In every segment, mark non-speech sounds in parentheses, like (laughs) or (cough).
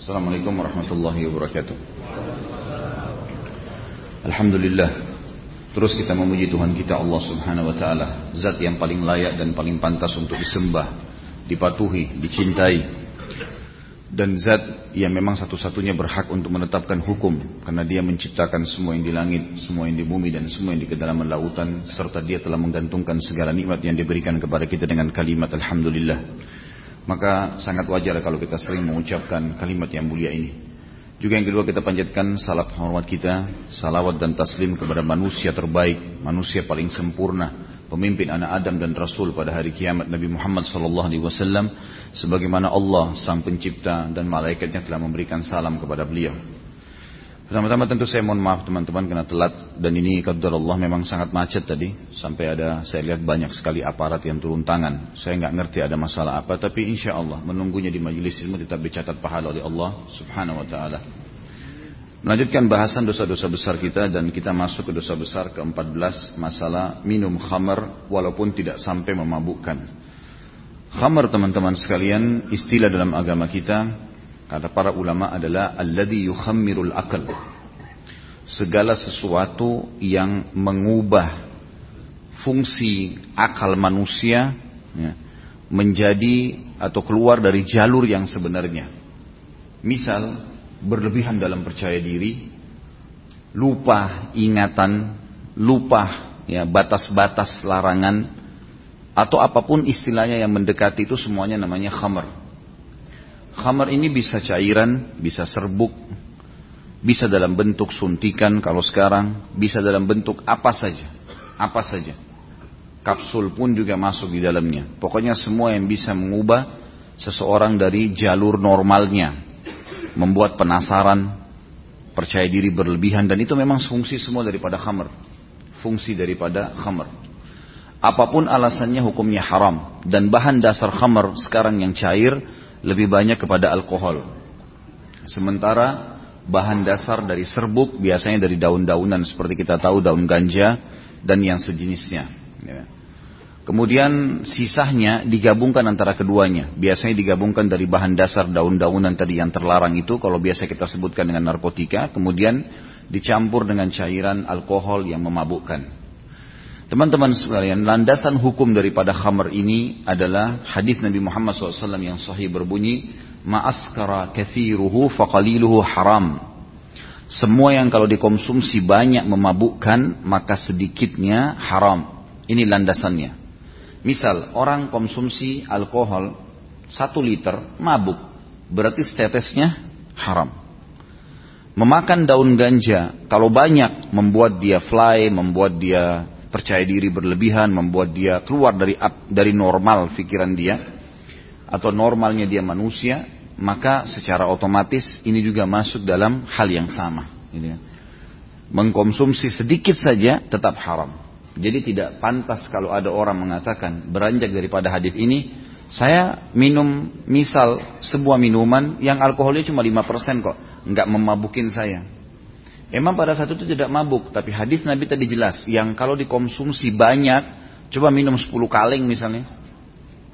Assalamualaikum warahmatullahi wabarakatuh. Alhamdulillah Terus kita memuji Tuhan kita Allah subhanahu wa ta'ala Zat yang paling layak dan paling pantas untuk disembah Dipatuhi, dicintai Dan zat yang memang satu-satunya berhak untuk menetapkan hukum Karena dia menciptakan semua yang di langit, semua yang di bumi dan semua yang di kedalaman lautan Serta dia telah menggantungkan segala nikmat yang diberikan kepada kita dengan kalimat Alhamdulillah maka sangat wajar kalau kita sering mengucapkan kalimat yang mulia ini. Juga yang kedua kita panjatkan salat hormat kita, salawat dan taslim kepada manusia terbaik, manusia paling sempurna, pemimpin anak Adam dan Rasul pada hari kiamat Nabi Muhammad wasallam sebagaimana Allah sang pencipta dan malaikatnya telah memberikan salam kepada beliau. Pertama-tama tentu saya mohon maaf teman-teman karena telat dan ini kadar Allah memang sangat macet tadi sampai ada saya lihat banyak sekali aparat yang turun tangan. Saya nggak ngerti ada masalah apa tapi insya Allah menunggunya di majelis ilmu tetap dicatat pahala oleh Allah Subhanahu Wa Taala. Melanjutkan bahasan dosa-dosa besar kita dan kita masuk ke dosa besar ke-14 masalah minum khamar walaupun tidak sampai memabukkan. Khamar teman-teman sekalian istilah dalam agama kita Kata para ulama adalah alladhi yukhammirul akal. Segala sesuatu yang mengubah fungsi akal manusia ya, menjadi atau keluar dari jalur yang sebenarnya. Misal berlebihan dalam percaya diri, lupa ingatan, lupa ya batas-batas larangan atau apa pun istilahnya yang mendekati itu semuanya namanya khamar. Khamar ini bisa cairan, bisa serbuk, bisa dalam bentuk suntikan kalau sekarang, bisa dalam bentuk apa saja. Apa saja. Kapsul pun juga masuk di dalamnya. Pokoknya semua yang bisa mengubah seseorang dari jalur normalnya. Membuat penasaran, percaya diri berlebihan dan itu memang fungsi semua daripada khamar. Fungsi daripada khamar. Apa pun alasannya hukumnya haram dan bahan dasar khamar sekarang yang cair lebih banyak kepada alkohol. Sementara bahan dasar dari serbuk biasanya dari daun-daunan seperti kita tahu daun ganja dan yang sejenisnya. Ya. Kemudian sisanya digabungkan antara keduanya. Biasanya digabungkan dari bahan dasar daun-daunan tadi yang terlarang itu kalau biasa kita sebutkan dengan narkotika. Kemudian dicampur dengan cairan alkohol yang memabukkan. Teman-teman sekalian, landasan hukum daripada khamar ini adalah hadis Nabi Muhammad SAW yang sahih berbunyi, ma'askara kathiruhu faqaliluhu haram. Semua yang kalau dikonsumsi banyak memabukkan, maka sedikitnya haram. Ini landasannya. Misal, orang konsumsi alkohol satu liter, mabuk. Berarti setetesnya haram. Memakan daun ganja, kalau banyak membuat dia fly, membuat dia percaya diri berlebihan membuat dia keluar dari dari normal pikiran dia atau normalnya dia manusia maka secara otomatis ini juga masuk dalam hal yang sama gitu ya. mengkonsumsi sedikit saja tetap haram jadi tidak pantas kalau ada orang mengatakan beranjak daripada hadis ini saya minum misal sebuah minuman yang alkoholnya cuma 5% kok nggak memabukin saya Emang pada saat itu tidak mabuk, tapi hadis Nabi tadi jelas, yang kalau dikonsumsi banyak, coba minum 10 kaleng misalnya,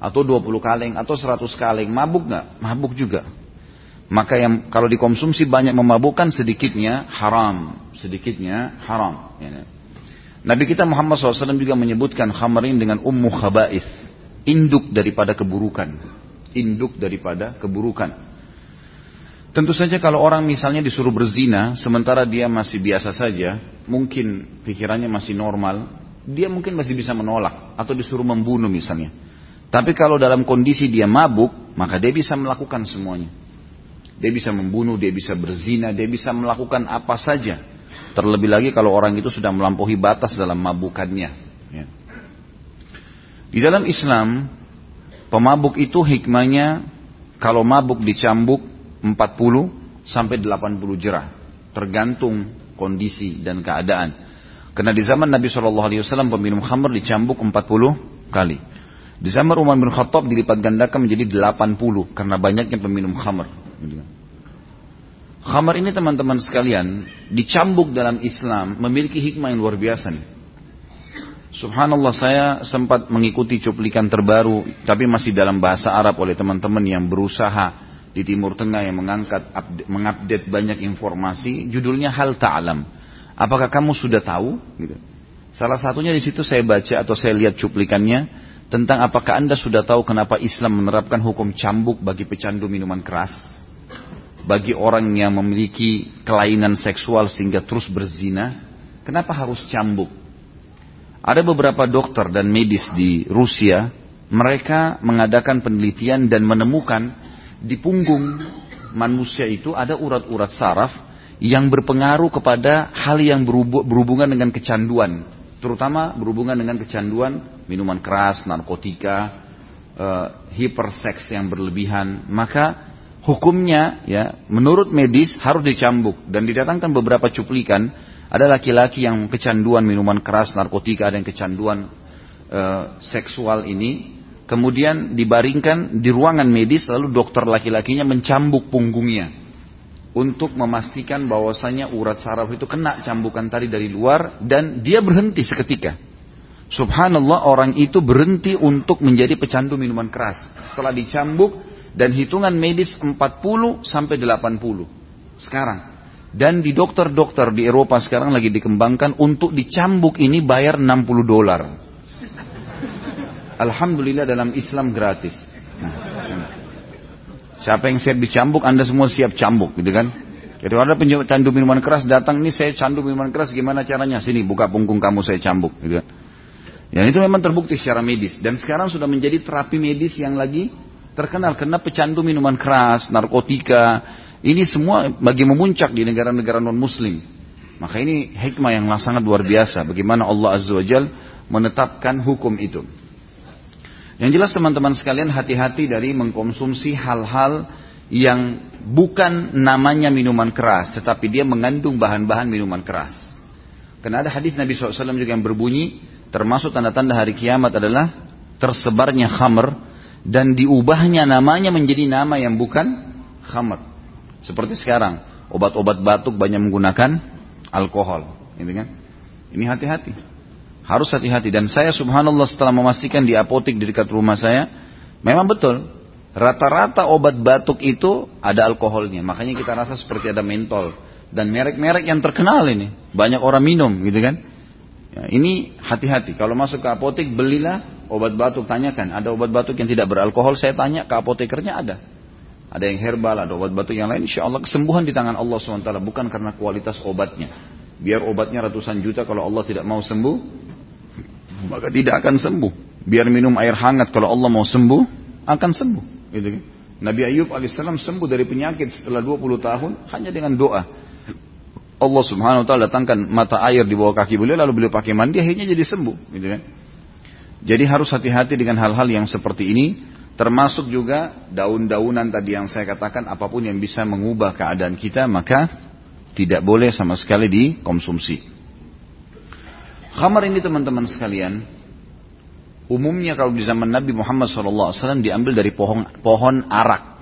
atau 20 kaleng, atau 100 kaleng, mabuk nggak? Mabuk juga. Maka yang kalau dikonsumsi banyak memabukkan sedikitnya haram, sedikitnya haram. Ya. Nabi kita Muhammad SAW juga menyebutkan khamarin dengan ummu khaba'ith, induk daripada keburukan, induk daripada keburukan. Tentu saja kalau orang misalnya disuruh berzina, sementara dia masih biasa saja, mungkin pikirannya masih normal, dia mungkin masih bisa menolak atau disuruh membunuh misalnya. Tapi kalau dalam kondisi dia mabuk, maka dia bisa melakukan semuanya. Dia bisa membunuh, dia bisa berzina, dia bisa melakukan apa saja. Terlebih lagi kalau orang itu sudah melampaui batas dalam mabukannya. Ya. Di dalam Islam, pemabuk itu hikmahnya kalau mabuk dicambuk 40 sampai 80 jerah. Tergantung kondisi dan keadaan. Karena di zaman Nabi SAW peminum khamr dicambuk 40 kali. Di zaman Umar bin Khattab dilipat gandakan menjadi 80 karena banyaknya peminum khamr. Khamr ini teman-teman sekalian dicambuk dalam Islam memiliki hikmah yang luar biasa nih. Subhanallah saya sempat mengikuti cuplikan terbaru tapi masih dalam bahasa Arab oleh teman-teman yang berusaha di Timur Tengah yang mengangkat mengupdate banyak informasi, judulnya Hal Ta'lam. Apakah kamu sudah tahu? Gitu. Salah satunya di situ saya baca atau saya lihat cuplikannya tentang apakah Anda sudah tahu kenapa Islam menerapkan hukum cambuk bagi pecandu minuman keras? Bagi orang yang memiliki kelainan seksual sehingga terus berzina, kenapa harus cambuk? Ada beberapa dokter dan medis di Rusia, mereka mengadakan penelitian dan menemukan di punggung manusia itu ada urat-urat saraf yang berpengaruh kepada hal yang berhubungan dengan kecanduan. Terutama berhubungan dengan kecanduan minuman keras, narkotika, uh, hiperseks yang berlebihan, maka hukumnya ya menurut medis harus dicambuk. Dan didatangkan beberapa cuplikan. Ada laki-laki yang kecanduan minuman keras, narkotika, ada yang kecanduan uh, seksual ini kemudian dibaringkan di ruangan medis lalu dokter laki-lakinya mencambuk punggungnya untuk memastikan bahwasanya urat saraf itu kena cambukan tadi dari luar dan dia berhenti seketika. Subhanallah orang itu berhenti untuk menjadi pecandu minuman keras setelah dicambuk dan hitungan medis 40 sampai 80 sekarang. Dan di dokter-dokter di Eropa sekarang lagi dikembangkan untuk dicambuk ini bayar 60 dolar. Alhamdulillah dalam Islam gratis. Siapa yang siap dicambuk, Anda semua siap cambuk, gitu kan? Jadi ada candu minuman keras datang, ini saya candu minuman keras, gimana caranya? Sini, buka punggung kamu, saya cambuk, gitu kan? Ya itu memang terbukti secara medis. Dan sekarang sudah menjadi terapi medis yang lagi terkenal. Karena pecandu minuman keras, narkotika, ini semua bagi memuncak di negara-negara non-muslim. Maka ini hikmah yang sangat luar biasa. Bagaimana Allah Azza wa Jal menetapkan hukum itu. Yang jelas teman-teman sekalian hati-hati dari mengkonsumsi hal-hal yang bukan namanya minuman keras, tetapi dia mengandung bahan-bahan minuman keras. Karena ada hadis Nabi SAW juga yang berbunyi, termasuk tanda-tanda hari kiamat adalah tersebarnya khamr dan diubahnya namanya menjadi nama yang bukan khamr. Seperti sekarang, obat-obat batuk banyak menggunakan alkohol, gitu kan? Ini hati-hati. Harus hati-hati. Dan saya subhanallah setelah memastikan di apotek di dekat rumah saya, memang betul. Rata-rata obat batuk itu ada alkoholnya. Makanya kita rasa seperti ada mentol. Dan merek-merek yang terkenal ini. Banyak orang minum gitu kan. Ya, ini hati-hati. Kalau masuk ke apotek belilah obat batuk. Tanyakan. Ada obat batuk yang tidak beralkohol. Saya tanya ke apotekernya ada. Ada yang herbal, ada obat batuk yang lain. Insya Allah kesembuhan di tangan Allah SWT. Bukan karena kualitas obatnya. Biar obatnya ratusan juta kalau Allah tidak mau sembuh, maka tidak akan sembuh. Biar minum air hangat kalau Allah mau sembuh, akan sembuh. Gitu kan? Nabi Ayub alaihissalam sembuh dari penyakit setelah 20 tahun hanya dengan doa. Allah subhanahu wa ta'ala datangkan mata air di bawah kaki beliau lalu beliau pakai mandi akhirnya jadi sembuh. Gitu kan? Jadi harus hati-hati dengan hal-hal yang seperti ini. Termasuk juga daun-daunan tadi yang saya katakan apa pun yang bisa mengubah keadaan kita maka tidak boleh sama sekali dikonsumsi. Khamar ini teman-teman sekalian, umumnya kalau di zaman Nabi Muhammad SAW diambil dari pohon pohon arak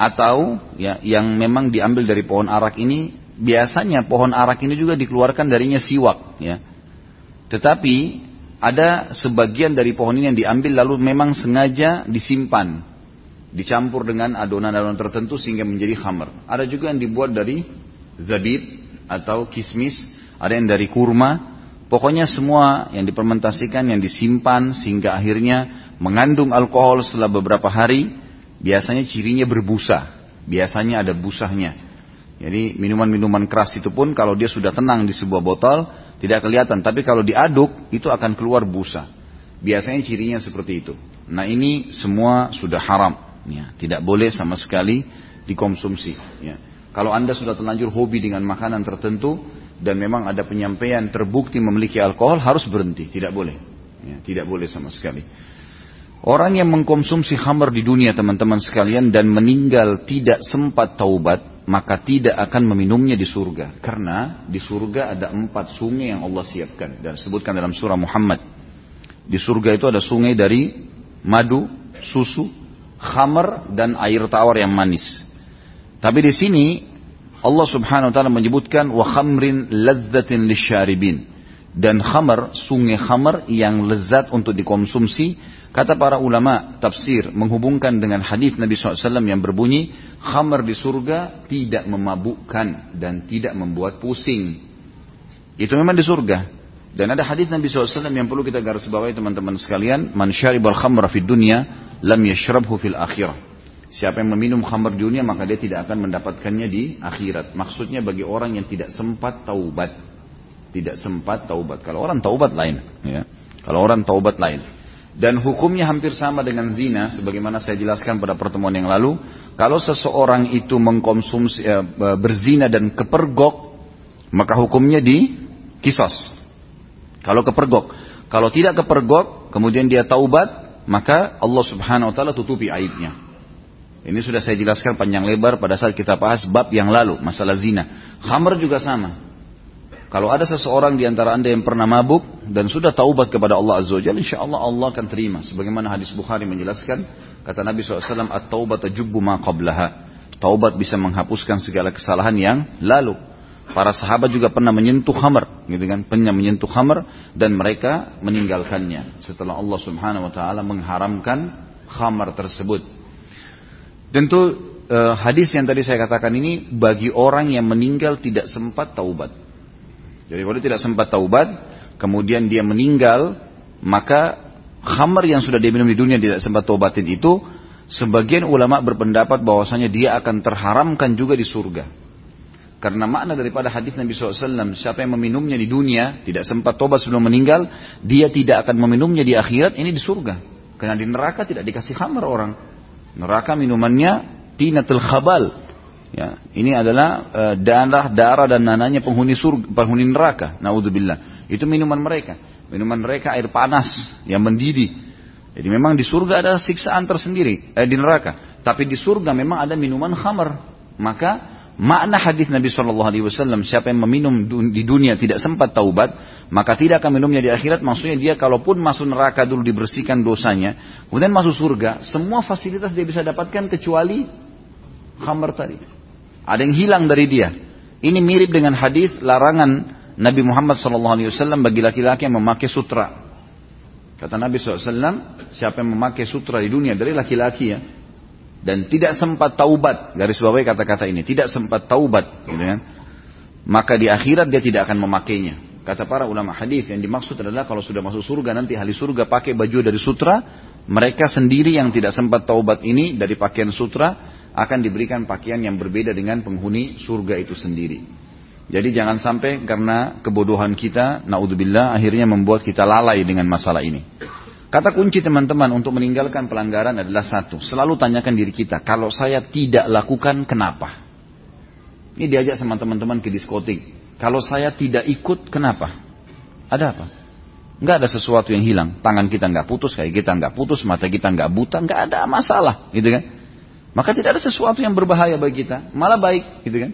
atau ya yang memang diambil dari pohon arak ini biasanya pohon arak ini juga dikeluarkan darinya siwak ya. Tetapi ada sebagian dari pohon ini yang diambil lalu memang sengaja disimpan dicampur dengan adonan-adonan tertentu sehingga menjadi khamar. Ada juga yang dibuat dari zabib atau kismis ada yang dari kurma. Pokoknya semua yang dipermentasikan, yang disimpan sehingga akhirnya mengandung alkohol setelah beberapa hari, biasanya cirinya berbusa. Biasanya ada busahnya. Jadi minuman-minuman keras itu pun kalau dia sudah tenang di sebuah botol tidak kelihatan, tapi kalau diaduk itu akan keluar busa. Biasanya cirinya seperti itu. Nah ini semua sudah haram, ya, tidak boleh sama sekali dikonsumsi. Ya. Kalau anda sudah terlanjur hobi dengan makanan tertentu, dan memang ada penyampaian terbukti memiliki alkohol harus berhenti, tidak boleh. Ya, tidak boleh sama sekali. Orang yang mengkonsumsi khamar di dunia teman-teman sekalian dan meninggal tidak sempat taubat, maka tidak akan meminumnya di surga. Karena di surga ada empat sungai yang Allah siapkan. Dan sebutkan dalam surah Muhammad. Di surga itu ada sungai dari madu, susu, khamar, dan air tawar yang manis. Tapi di sini Allah subhanahu wa ta'ala menyebutkan wa khamrin ladzatin lisyaribin. Dan khamar, sungai khamar yang lezat untuk dikonsumsi Kata para ulama tafsir menghubungkan dengan hadis Nabi SAW yang berbunyi, khamar di surga tidak memabukkan dan tidak membuat pusing. Itu memang di surga. Dan ada hadis Nabi SAW yang perlu kita garis bawahi teman-teman sekalian, man syaribal khamra fid dunya lam yashrabhu fil akhirah. Siapa yang meminum khamar dunia maka dia tidak akan mendapatkannya di akhirat. Maksudnya bagi orang yang tidak sempat taubat. Tidak sempat taubat. Kalau orang taubat lain, ya. Kalau orang taubat lain. Dan hukumnya hampir sama dengan zina, sebagaimana saya jelaskan pada pertemuan yang lalu. Kalau seseorang itu mengkonsumsi eh, berzina dan kepergok, maka hukumnya di kisos. Kalau kepergok, kalau tidak kepergok, kemudian dia taubat, maka Allah Subhanahu Wa Taala tutupi aibnya. Ini sudah saya jelaskan panjang lebar pada saat kita bahas bab yang lalu, masalah zina. Khamr juga sama. Kalau ada seseorang di antara anda yang pernah mabuk dan sudah taubat kepada Allah Azza Jalla, insya Allah Allah akan terima. Sebagaimana hadis Bukhari menjelaskan, kata Nabi SAW, At-taubat tajubbu ma qablaha. Taubat bisa menghapuskan segala kesalahan yang lalu. Para sahabat juga pernah menyentuh khamar, gitu kan? Pernah menyentuh khamar dan mereka meninggalkannya setelah Allah Subhanahu wa taala mengharamkan khamar tersebut. Tentu eh, hadis yang tadi saya katakan ini bagi orang yang meninggal tidak sempat taubat. Jadi kalau tidak sempat taubat, kemudian dia meninggal, maka khamar yang sudah dia minum di dunia tidak sempat taubatin itu, sebagian ulama berpendapat bahwasanya dia akan terharamkan juga di surga. Karena makna daripada hadis Nabi SAW, siapa yang meminumnya di dunia, tidak sempat tobat sebelum meninggal, dia tidak akan meminumnya di akhirat, ini di surga. Karena di neraka tidak dikasih khamar orang. Neraka minumannya tinatul khabal, Ya, ini adalah uh, darah, darah dan nananya penghuni surga, penghuni neraka. Naudzubillah. Itu minuman mereka. Minuman mereka air panas yang mendidih. Jadi memang di surga ada siksaan tersendiri eh, di neraka. Tapi di surga memang ada minuman khamar. Maka makna hadis Nabi Shallallahu Alaihi Wasallam siapa yang meminum di dunia tidak sempat taubat maka tidak akan minumnya di akhirat maksudnya dia kalaupun masuk neraka dulu dibersihkan dosanya kemudian masuk surga semua fasilitas dia bisa dapatkan kecuali khamar tadi ada yang hilang dari dia. Ini mirip dengan hadis larangan Nabi Muhammad SAW bagi laki-laki yang memakai sutra. Kata Nabi SAW, siapa yang memakai sutra di dunia dari laki-laki ya, dan tidak sempat taubat, garis bawahi kata-kata ini, tidak sempat taubat, gitu kan? Maka di akhirat dia tidak akan memakainya. Kata para ulama hadis yang dimaksud adalah kalau sudah masuk surga nanti ahli surga pakai baju dari sutra, mereka sendiri yang tidak sempat taubat ini dari pakaian sutra akan diberikan pakaian yang berbeda dengan penghuni surga itu sendiri. Jadi jangan sampai karena kebodohan kita, naudzubillah, akhirnya membuat kita lalai dengan masalah ini. Kata kunci teman-teman untuk meninggalkan pelanggaran adalah satu. Selalu tanyakan diri kita, kalau saya tidak lakukan kenapa? Ini diajak sama teman-teman ke diskotik. Kalau saya tidak ikut kenapa? Ada apa? Enggak ada sesuatu yang hilang. Tangan kita nggak putus, kayak kita nggak putus, mata kita nggak buta, nggak ada masalah, gitu kan? Maka tidak ada sesuatu yang berbahaya bagi kita, malah baik, gitu kan?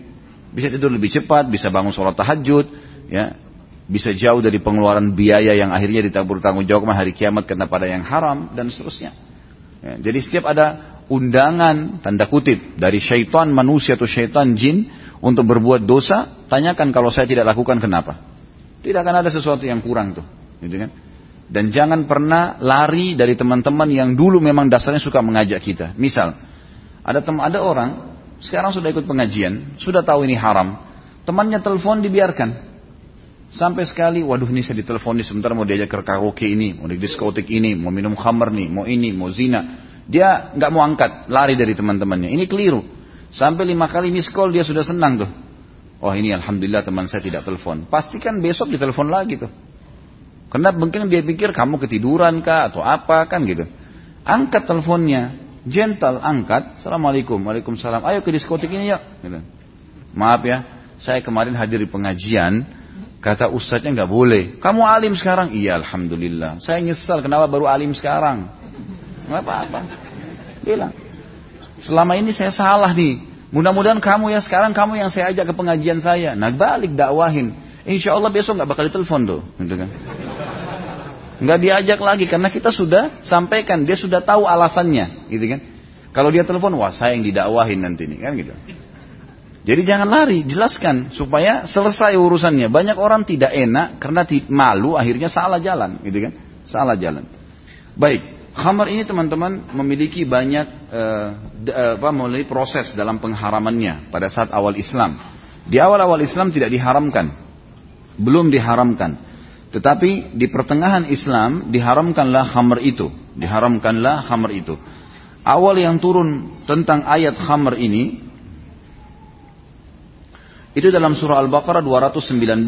Bisa tidur lebih cepat, bisa bangun sholat tahajud, ya, bisa jauh dari pengeluaran biaya yang akhirnya ditabur tanggung jawab hari kiamat karena pada yang haram dan seterusnya. Ya, jadi setiap ada undangan tanda kutip dari syaitan manusia atau syaitan jin untuk berbuat dosa, tanyakan kalau saya tidak lakukan kenapa. Tidak akan ada sesuatu yang kurang tuh, gitu kan? Dan jangan pernah lari dari teman-teman yang dulu memang dasarnya suka mengajak kita. Misal, ada tem ada orang sekarang sudah ikut pengajian, sudah tahu ini haram. Temannya telepon dibiarkan. Sampai sekali, waduh ini saya ditelepon nih sebentar mau diajak ke karaoke ini, mau di diskotik ini, mau minum khamar nih, mau ini, mau zina. Dia nggak mau angkat, lari dari teman-temannya. Ini keliru. Sampai lima kali miss call dia sudah senang tuh. Oh ini alhamdulillah teman saya tidak telepon. Pastikan besok ditelepon lagi tuh. Karena mungkin dia pikir kamu ketiduran kah atau apa kan gitu. Angkat teleponnya, gentle angkat, assalamualaikum, waalaikumsalam, ayo ke diskotik ini yuk. Gitu. Maaf ya, saya kemarin hadir di pengajian, kata ustadznya nggak boleh. Kamu alim sekarang? Iya, alhamdulillah. Saya nyesal kenapa baru alim sekarang. Nggak apa-apa. Bilang, selama ini saya salah nih. Mudah-mudahan kamu ya sekarang kamu yang saya ajak ke pengajian saya. Nah balik dakwahin. Insya Allah besok nggak bakal ditelepon tuh, gitu kan? nggak diajak lagi karena kita sudah sampaikan, dia sudah tahu alasannya, gitu kan? Kalau dia telepon, wah saya yang didakwahin nanti nih, kan gitu. Jadi jangan lari, jelaskan supaya selesai urusannya. Banyak orang tidak enak karena malu akhirnya salah jalan, gitu kan? Salah jalan. Baik, Khamar ini teman-teman memiliki banyak uh, apa melalui proses dalam pengharamannya pada saat awal Islam. Di awal-awal Islam tidak diharamkan, belum diharamkan. Tetapi di pertengahan Islam diharamkanlah khamr itu, diharamkanlah khamr itu. Awal yang turun tentang ayat khamr ini itu dalam surah Al-Baqarah 219.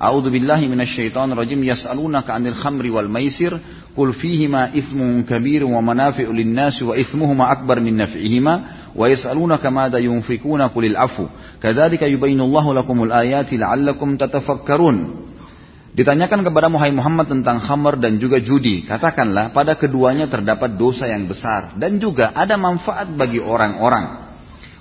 A'udzu billahi minasyaitonir rajim yas'alunaka 'anil khamri wal maisir qul fihima ithmun kabir wa manafi'u lin-nas wa ithmuhuma akbar min naf'ihima wa yas'alunaka madza yunfikuna qulil afu kadzalika yubayyinu Allahu lakumul ayati la'allakum tatafakkarun Ditanyakan kepada Muhammad tentang khamar dan juga judi. Katakanlah pada keduanya terdapat dosa yang besar. Dan juga ada manfaat bagi orang-orang.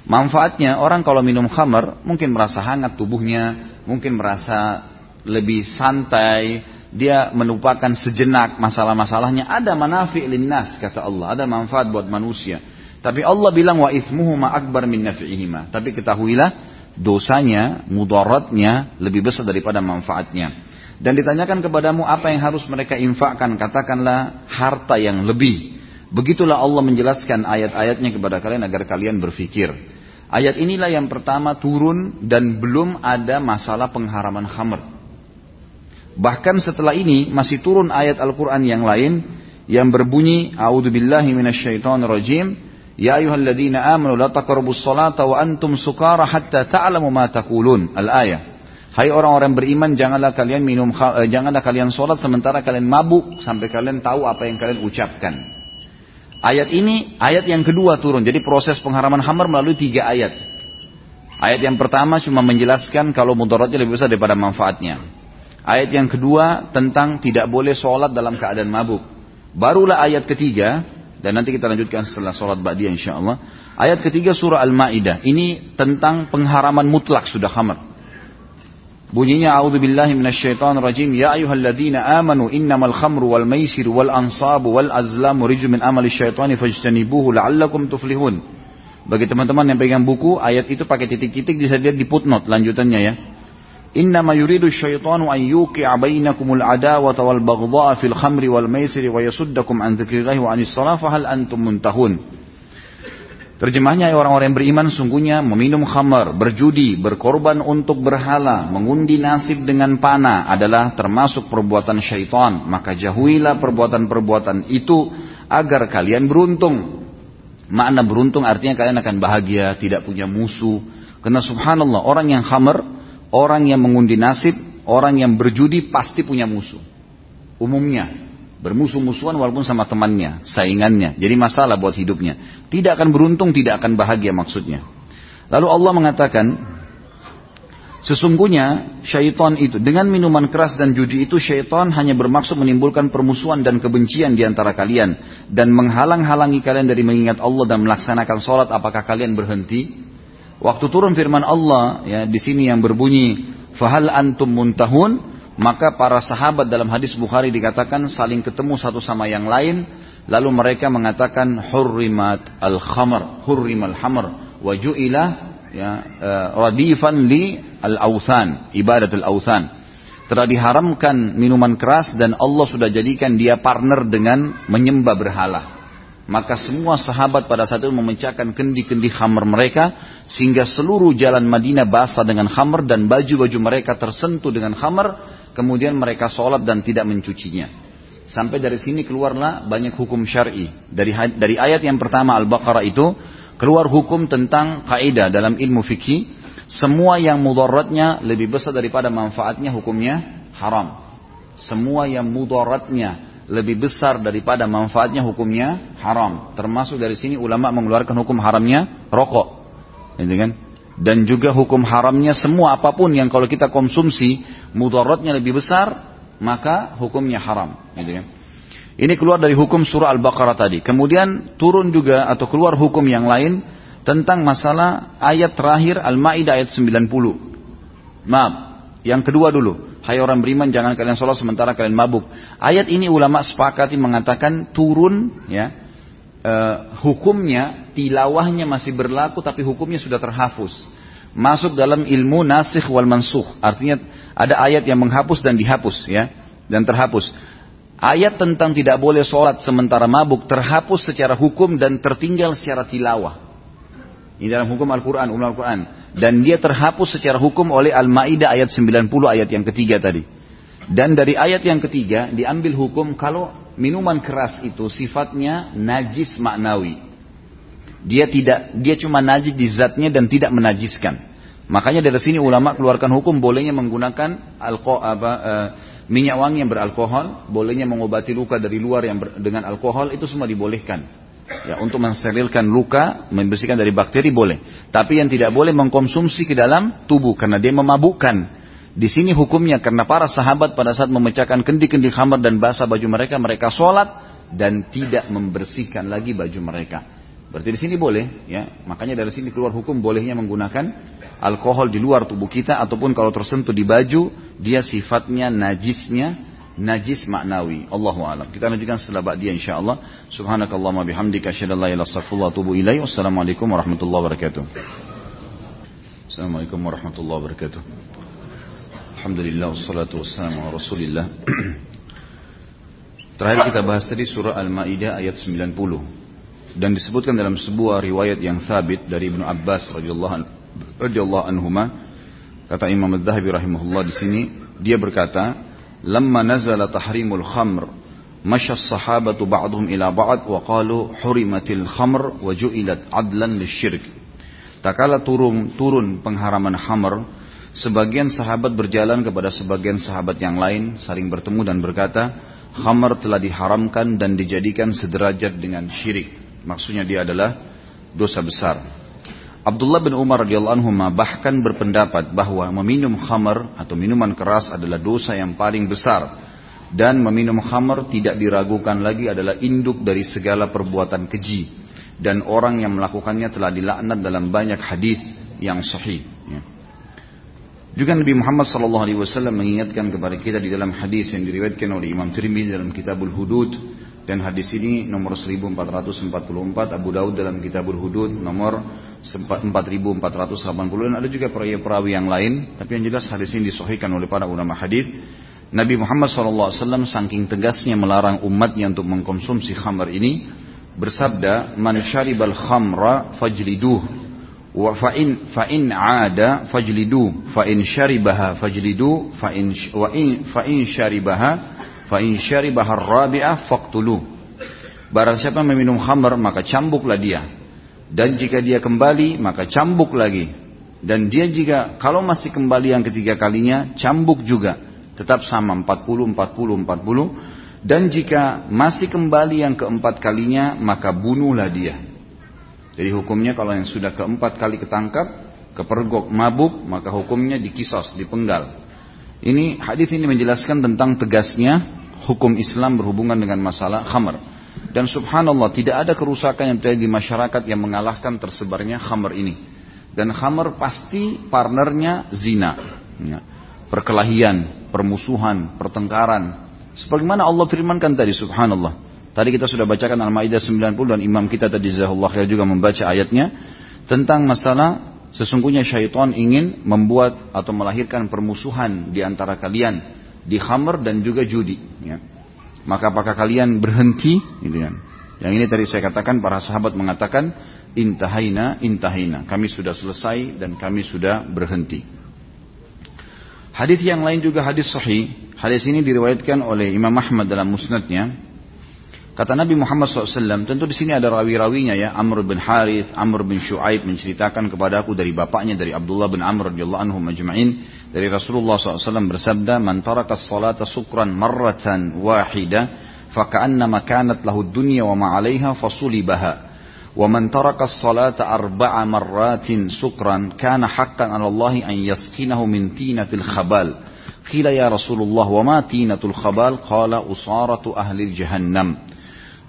Manfaatnya orang kalau minum khamar mungkin merasa hangat tubuhnya. Mungkin merasa lebih santai, dia melupakan sejenak masalah-masalahnya. Ada manafi linnas kata Allah, ada manfaat buat manusia. Tapi Allah bilang wa ithmuhuma akbar min nafi'ihima. Tapi ketahuilah dosanya, mudaratnya lebih besar daripada manfaatnya. Dan ditanyakan kepadamu apa yang harus mereka infakkan, katakanlah harta yang lebih. Begitulah Allah menjelaskan ayat-ayatnya kepada kalian agar kalian berfikir. Ayat inilah yang pertama turun dan belum ada masalah pengharaman khamr. Bahkan setelah ini masih turun ayat Al-Quran yang lain yang berbunyi A'udzubillahi minasyaitonirrajim Ya ayyuhalladzina amanu la taqrabus salata wa antum sukara hatta ta'lamu ma taqulun. Al-ayah. Hai orang-orang beriman, janganlah kalian minum eh, janganlah kalian sholat sementara kalian mabuk sampai kalian tahu apa yang kalian ucapkan. Ayat ini ayat yang kedua turun. Jadi proses pengharaman hamar melalui tiga ayat. Ayat yang pertama cuma menjelaskan kalau mudaratnya lebih besar daripada manfaatnya. Ayat yang kedua tentang tidak boleh sholat dalam keadaan mabuk. Barulah ayat ketiga, dan nanti kita lanjutkan setelah sholat ba'diyah insya Allah. Ayat ketiga surah Al-Ma'idah. Ini tentang pengharaman mutlak sudah khamar. Bunyinya a'udzubillahi minasyaitonir rajim ya ayyuhalladzina amanu innamal khamru wal maisir wal ansabu wal azlamu rijum min amali syaitani fajtanibuhu la'allakum tuflihun. Bagi teman-teman yang pegang buku, ayat itu pakai titik-titik bisa lihat di footnote lanjutannya ya. Innama yuridu syaitanu an yuqi'a bainakumul adawata wal baghdha'a fil khamri wal maisiri wa yasuddakum an dzikrillahi wa anis salah fahal antum muntahun. Terjemahnya orang-orang yang beriman sungguhnya meminum khamar, berjudi, berkorban untuk berhala, mengundi nasib dengan panah adalah termasuk perbuatan syaitan. Maka jauhilah perbuatan-perbuatan itu agar kalian beruntung. Makna beruntung artinya kalian akan bahagia, tidak punya musuh. Karena subhanallah orang yang khamar Orang yang mengundi nasib, orang yang berjudi pasti punya musuh. Umumnya, bermusuh-musuhan walaupun sama temannya, saingannya. Jadi masalah buat hidupnya. Tidak akan beruntung, tidak akan bahagia maksudnya. Lalu Allah mengatakan, Sesungguhnya syaitan itu dengan minuman keras dan judi itu syaitan hanya bermaksud menimbulkan permusuhan dan kebencian di antara kalian dan menghalang-halangi kalian dari mengingat Allah dan melaksanakan sholat apakah kalian berhenti Waktu turun firman Allah ya di sini yang berbunyi fahal antum muntahun maka para sahabat dalam hadis Bukhari dikatakan saling ketemu satu sama yang lain lalu mereka mengatakan hurrimat al khamar hurrimal hamar wa ju'ila ya uh, radifan li al authan ibadat al authan telah diharamkan minuman keras dan Allah sudah jadikan dia partner dengan menyembah berhala. Maka semua sahabat pada saat itu memecahkan kendi-kendi khamr mereka sehingga seluruh jalan Madinah basah dengan khamr dan baju-baju mereka tersentuh dengan khamr kemudian mereka sholat dan tidak mencucinya sampai dari sini keluarlah banyak hukum syar'i dari dari ayat yang pertama Al-Baqarah itu keluar hukum tentang kaidah dalam ilmu fikih semua yang mudaratnya lebih besar daripada manfaatnya hukumnya haram semua yang mudaratnya lebih besar daripada manfaatnya hukumnya haram. Termasuk dari sini ulama mengeluarkan hukum haramnya rokok. Gitu kan? Dan juga hukum haramnya semua apa pun yang kalau kita konsumsi mudaratnya lebih besar maka hukumnya haram. Gitu kan? Ini keluar dari hukum surah Al-Baqarah tadi. Kemudian turun juga atau keluar hukum yang lain tentang masalah ayat terakhir Al-Maidah ayat 90. Maaf, yang kedua dulu. Hai orang beriman jangan kalian sholat sementara kalian mabuk. Ayat ini ulama sepakati mengatakan turun ya e, hukumnya tilawahnya masih berlaku tapi hukumnya sudah terhapus. Masuk dalam ilmu nasikh wal mansuh. Artinya ada ayat yang menghapus dan dihapus ya dan terhapus. Ayat tentang tidak boleh sholat sementara mabuk terhapus secara hukum dan tertinggal secara tilawah. Ini dalam hukum Al-Quran, Al-Quran. Dan dia terhapus secara hukum oleh Al-Ma'idah ayat 90 ayat yang ketiga tadi. Dan dari ayat yang ketiga diambil hukum kalau minuman keras itu sifatnya najis maknawi. Dia tidak, dia cuma najis di zatnya dan tidak menajiskan. Makanya dari sini ulama keluarkan hukum bolehnya menggunakan alkohol apa, uh, minyak wangi yang beralkohol, bolehnya mengobati luka dari luar yang ber, dengan alkohol itu semua dibolehkan. Ya, untuk mensterilkan luka, membersihkan dari bakteri boleh. Tapi yang tidak boleh mengkonsumsi ke dalam tubuh karena dia memabukkan. Di sini hukumnya karena para sahabat pada saat memecahkan kendi-kendi khamar dan basah baju mereka, mereka sholat dan tidak membersihkan lagi baju mereka. Berarti di sini boleh, ya. Makanya dari sini keluar hukum bolehnya menggunakan alkohol di luar tubuh kita ataupun kalau tersentuh di baju dia sifatnya najisnya najis maknawi. Allahu alam. Kita lanjutkan setelah ba'diyah insyaallah. Subhanakallahumma bihamdika asyhadu an la ilaha illa anta. Wassalamualaikum warahmatullahi wabarakatuh. Assalamualaikum warahmatullahi wabarakatuh. Alhamdulillah wassalatu wassalamu ala Rasulillah. (clears throat) Terakhir kita bahas tadi surah Al-Maidah ayat 90 dan disebutkan dalam sebuah riwayat yang sabit dari Ibnu Abbas radhiyallahu anhu radhiyallahu anhuma. Kata Imam Az-Zahabi rahimahullah di sini dia berkata lamma nazala tahrimul khamr masya sahabatu ba'dhum ila ba'd wa qalu hurimatil khamr wa ju'ilat adlan lisyirk. Takala turun turun pengharaman khamr sebagian sahabat berjalan kepada sebagian sahabat yang lain saling bertemu dan berkata khamr telah diharamkan dan dijadikan sederajat dengan syirik. Maksudnya dia adalah dosa besar. Abdullah bin Umar radhiyallahu anhu bahkan berpendapat bahwa meminum khamar atau minuman keras adalah dosa yang paling besar. Dan meminum khamar tidak diragukan lagi adalah induk dari segala perbuatan keji. Dan orang yang melakukannya telah dilaknat dalam banyak hadis yang sahih. Juga Nabi Muhammad SAW mengingatkan kepada kita di dalam hadis yang diriwayatkan oleh Imam Tirmidzi dalam Kitabul Hudud dan hadis ini nomor 1444 Abu Daud dalam Kitabul Hudud nomor 4480 dan ada juga perawi-perawi yang lain. Tapi yang jelas hadis ini disohikan oleh para ulama hadis. Nabi Muhammad SAW saking tegasnya melarang umatnya untuk mengkonsumsi khamar ini bersabda man syaribal khamra fajliduh wa fa'in fa'in ada fajlidu fa'in syaribaha fajlidu fa'in wa in fa'in syaribaha fa'in syaribaha rabi'ah faqtulu barang siapa meminum khamar maka cambuklah dia dan jika dia kembali, maka cambuk lagi. Dan dia jika kalau masih kembali yang ketiga kalinya, cambuk juga. Tetap sama 40, 40, 40. Dan jika masih kembali yang keempat kalinya, maka bunuhlah dia. Jadi hukumnya kalau yang sudah keempat kali ketangkap, kepergok, mabuk, maka hukumnya dikisos, dipenggal. Ini hadis ini menjelaskan tentang tegasnya hukum Islam berhubungan dengan masalah khamar. Dan subhanallah tidak ada kerusakan yang terjadi di masyarakat yang mengalahkan tersebarnya khamr ini. Dan khamr pasti partnernya zina. Ya. Perkelahian, permusuhan, pertengkaran. Sebagaimana Allah firmankan tadi subhanallah. Tadi kita sudah bacakan Al-Maidah 90 dan imam kita tadi Zahullah Khair juga membaca ayatnya tentang masalah sesungguhnya syaitan ingin membuat atau melahirkan permusuhan di antara kalian di khamr dan juga judi. Ya. Maka apakah kalian berhenti? Gitu kan. Yang ini tadi saya katakan para sahabat mengatakan intahaina intahaina. Kami sudah selesai dan kami sudah berhenti. Hadis yang lain juga hadis sahih. Hadis ini diriwayatkan oleh Imam Ahmad dalam musnadnya Kata Nabi Muhammad SAW, tentu di sini ada rawi-rawinya ya, Amr bin Harith, Amr bin Shu'aib menceritakan kepada aku dari bapaknya dari Abdullah bin Amr radhiyallahu anhu majma'in dari Rasulullah SAW bersabda, "Man taraka salata sukran marratan wahida, faka'annama kanat lahu dunya wa ma 'alaiha fasulibaha." ومن ترك الصلاة أربع مرات سكرا كان حقا على الله أن يسقينه من تينة الخبال قيل يا رسول الله وما تينة الخبال قال أصارة أهل الجهنم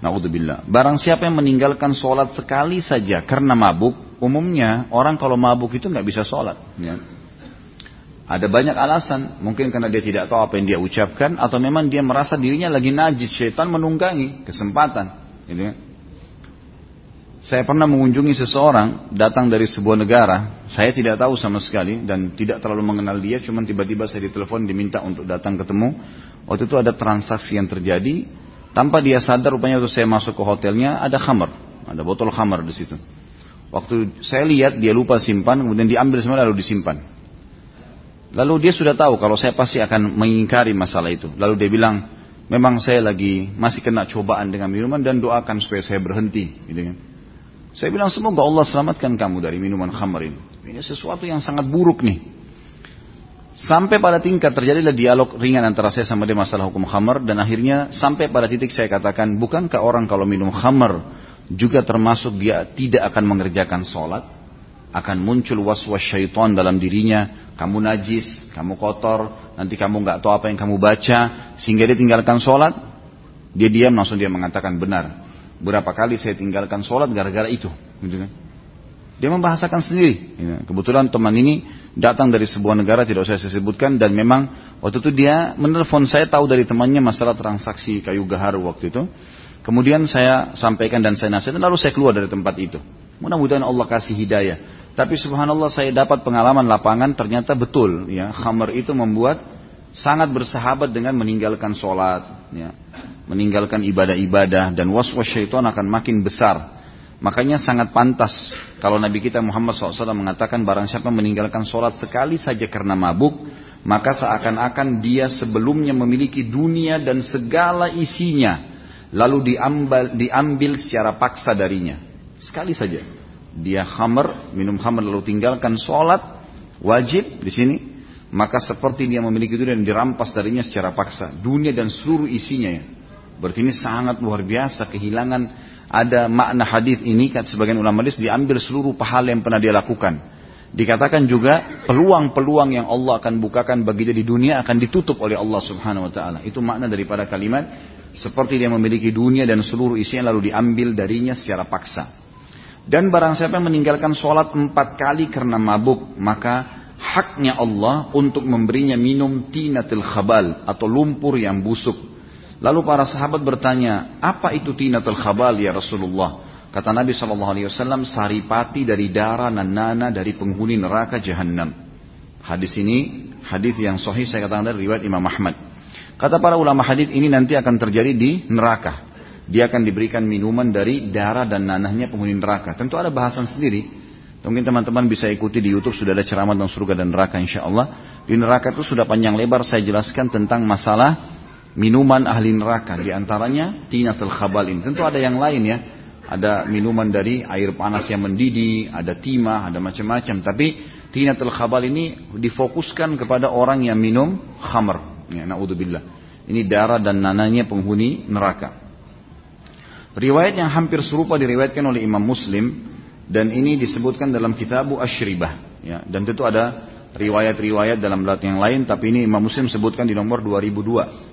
Naudzubillah. Barang siapa yang meninggalkan sholat sekali saja karena mabuk, umumnya orang kalau mabuk itu nggak bisa sholat. Ya. Ada banyak alasan, mungkin karena dia tidak tahu apa yang dia ucapkan, atau memang dia merasa dirinya lagi najis, syaitan menunggangi kesempatan. Gitu ya. Saya pernah mengunjungi seseorang datang dari sebuah negara, saya tidak tahu sama sekali dan tidak terlalu mengenal dia, cuma tiba-tiba saya ditelepon diminta untuk datang ketemu Waktu itu ada transaksi yang terjadi, tanpa dia sadar rupanya waktu saya masuk ke hotelnya ada khamar, ada botol khamar di situ. Waktu saya lihat dia lupa simpan, kemudian diambil semua lalu disimpan. Lalu dia sudah tahu kalau saya pasti akan mengingkari masalah itu. Lalu dia bilang, memang saya lagi masih kena cobaan dengan minuman dan doakan supaya saya berhenti. Gitu kan. Saya bilang semoga Allah selamatkan kamu dari minuman khamar ini. Ini sesuatu yang sangat buruk nih. Sampai pada tingkat terjadilah dialog ringan antara saya sama dia masalah hukum khamar dan akhirnya sampai pada titik saya katakan bukankah orang kalau minum khamar juga termasuk dia tidak akan mengerjakan sholat akan muncul was-was syaitan dalam dirinya kamu najis, kamu kotor, nanti kamu nggak tahu apa yang kamu baca, sehingga dia tinggalkan sholat, dia diam langsung dia mengatakan benar. Berapa kali saya tinggalkan sholat gara-gara itu, gitu kan? Dia membahasakan sendiri. Ya, kebetulan teman ini datang dari sebuah negara tidak usah saya sebutkan dan memang waktu itu dia menelpon saya tahu dari temannya masalah transaksi kayu gaharu waktu itu. Kemudian saya sampaikan dan saya nasihatkan lalu saya keluar dari tempat itu. Mudah-mudahan Allah kasih hidayah. Tapi subhanallah saya dapat pengalaman lapangan ternyata betul ya khamar itu membuat sangat bersahabat dengan meninggalkan sholat, ya, meninggalkan ibadah-ibadah dan was-was syaitan akan makin besar. Makanya sangat pantas kalau Nabi kita Muhammad SAW mengatakan barang siapa meninggalkan sholat sekali saja karena mabuk, maka seakan-akan dia sebelumnya memiliki dunia dan segala isinya, lalu diambil, diambil secara paksa darinya. Sekali saja dia khamar, minum khamar lalu tinggalkan sholat, wajib di sini, maka seperti dia memiliki dunia dan dirampas darinya secara paksa. Dunia dan seluruh isinya ya. Berarti ini sangat luar biasa kehilangan ada makna hadis ini kan sebagian ulama hadis diambil seluruh pahala yang pernah dia lakukan. Dikatakan juga peluang-peluang yang Allah akan bukakan bagi dia di dunia akan ditutup oleh Allah Subhanahu wa taala. Itu makna daripada kalimat seperti dia memiliki dunia dan seluruh isinya lalu diambil darinya secara paksa. Dan barang siapa yang meninggalkan sholat empat kali karena mabuk, maka haknya Allah untuk memberinya minum tinatil khabal atau lumpur yang busuk. Lalu para sahabat bertanya, apa itu tinatil khabal ya Rasulullah? Kata Nabi SAW, saripati dari darah dan nana dari penghuni neraka jahanam. Hadis ini, hadis yang sahih saya katakan dari riwayat Imam Ahmad. Kata para ulama hadis ini nanti akan terjadi di neraka dia akan diberikan minuman dari darah dan nanahnya penghuni neraka. Tentu ada bahasan sendiri. Mungkin teman-teman bisa ikuti di YouTube sudah ada ceramah tentang surga dan neraka insya Allah. Di neraka itu sudah panjang lebar saya jelaskan tentang masalah minuman ahli neraka. Di antaranya tinatul khabal ini. Tentu ada yang lain ya. Ada minuman dari air panas yang mendidih, ada timah, ada macam-macam. Tapi tinatul khabal ini difokuskan kepada orang yang minum khamr. Ya, naudzubillah. Ini darah dan nananya penghuni neraka. Riwayat yang hampir serupa diriwayatkan oleh Imam Muslim dan ini disebutkan dalam Kitabu Asyribah. Ya, dan tentu ada riwayat-riwayat dalam belat yang lain, tapi ini Imam Muslim sebutkan di nomor 2002.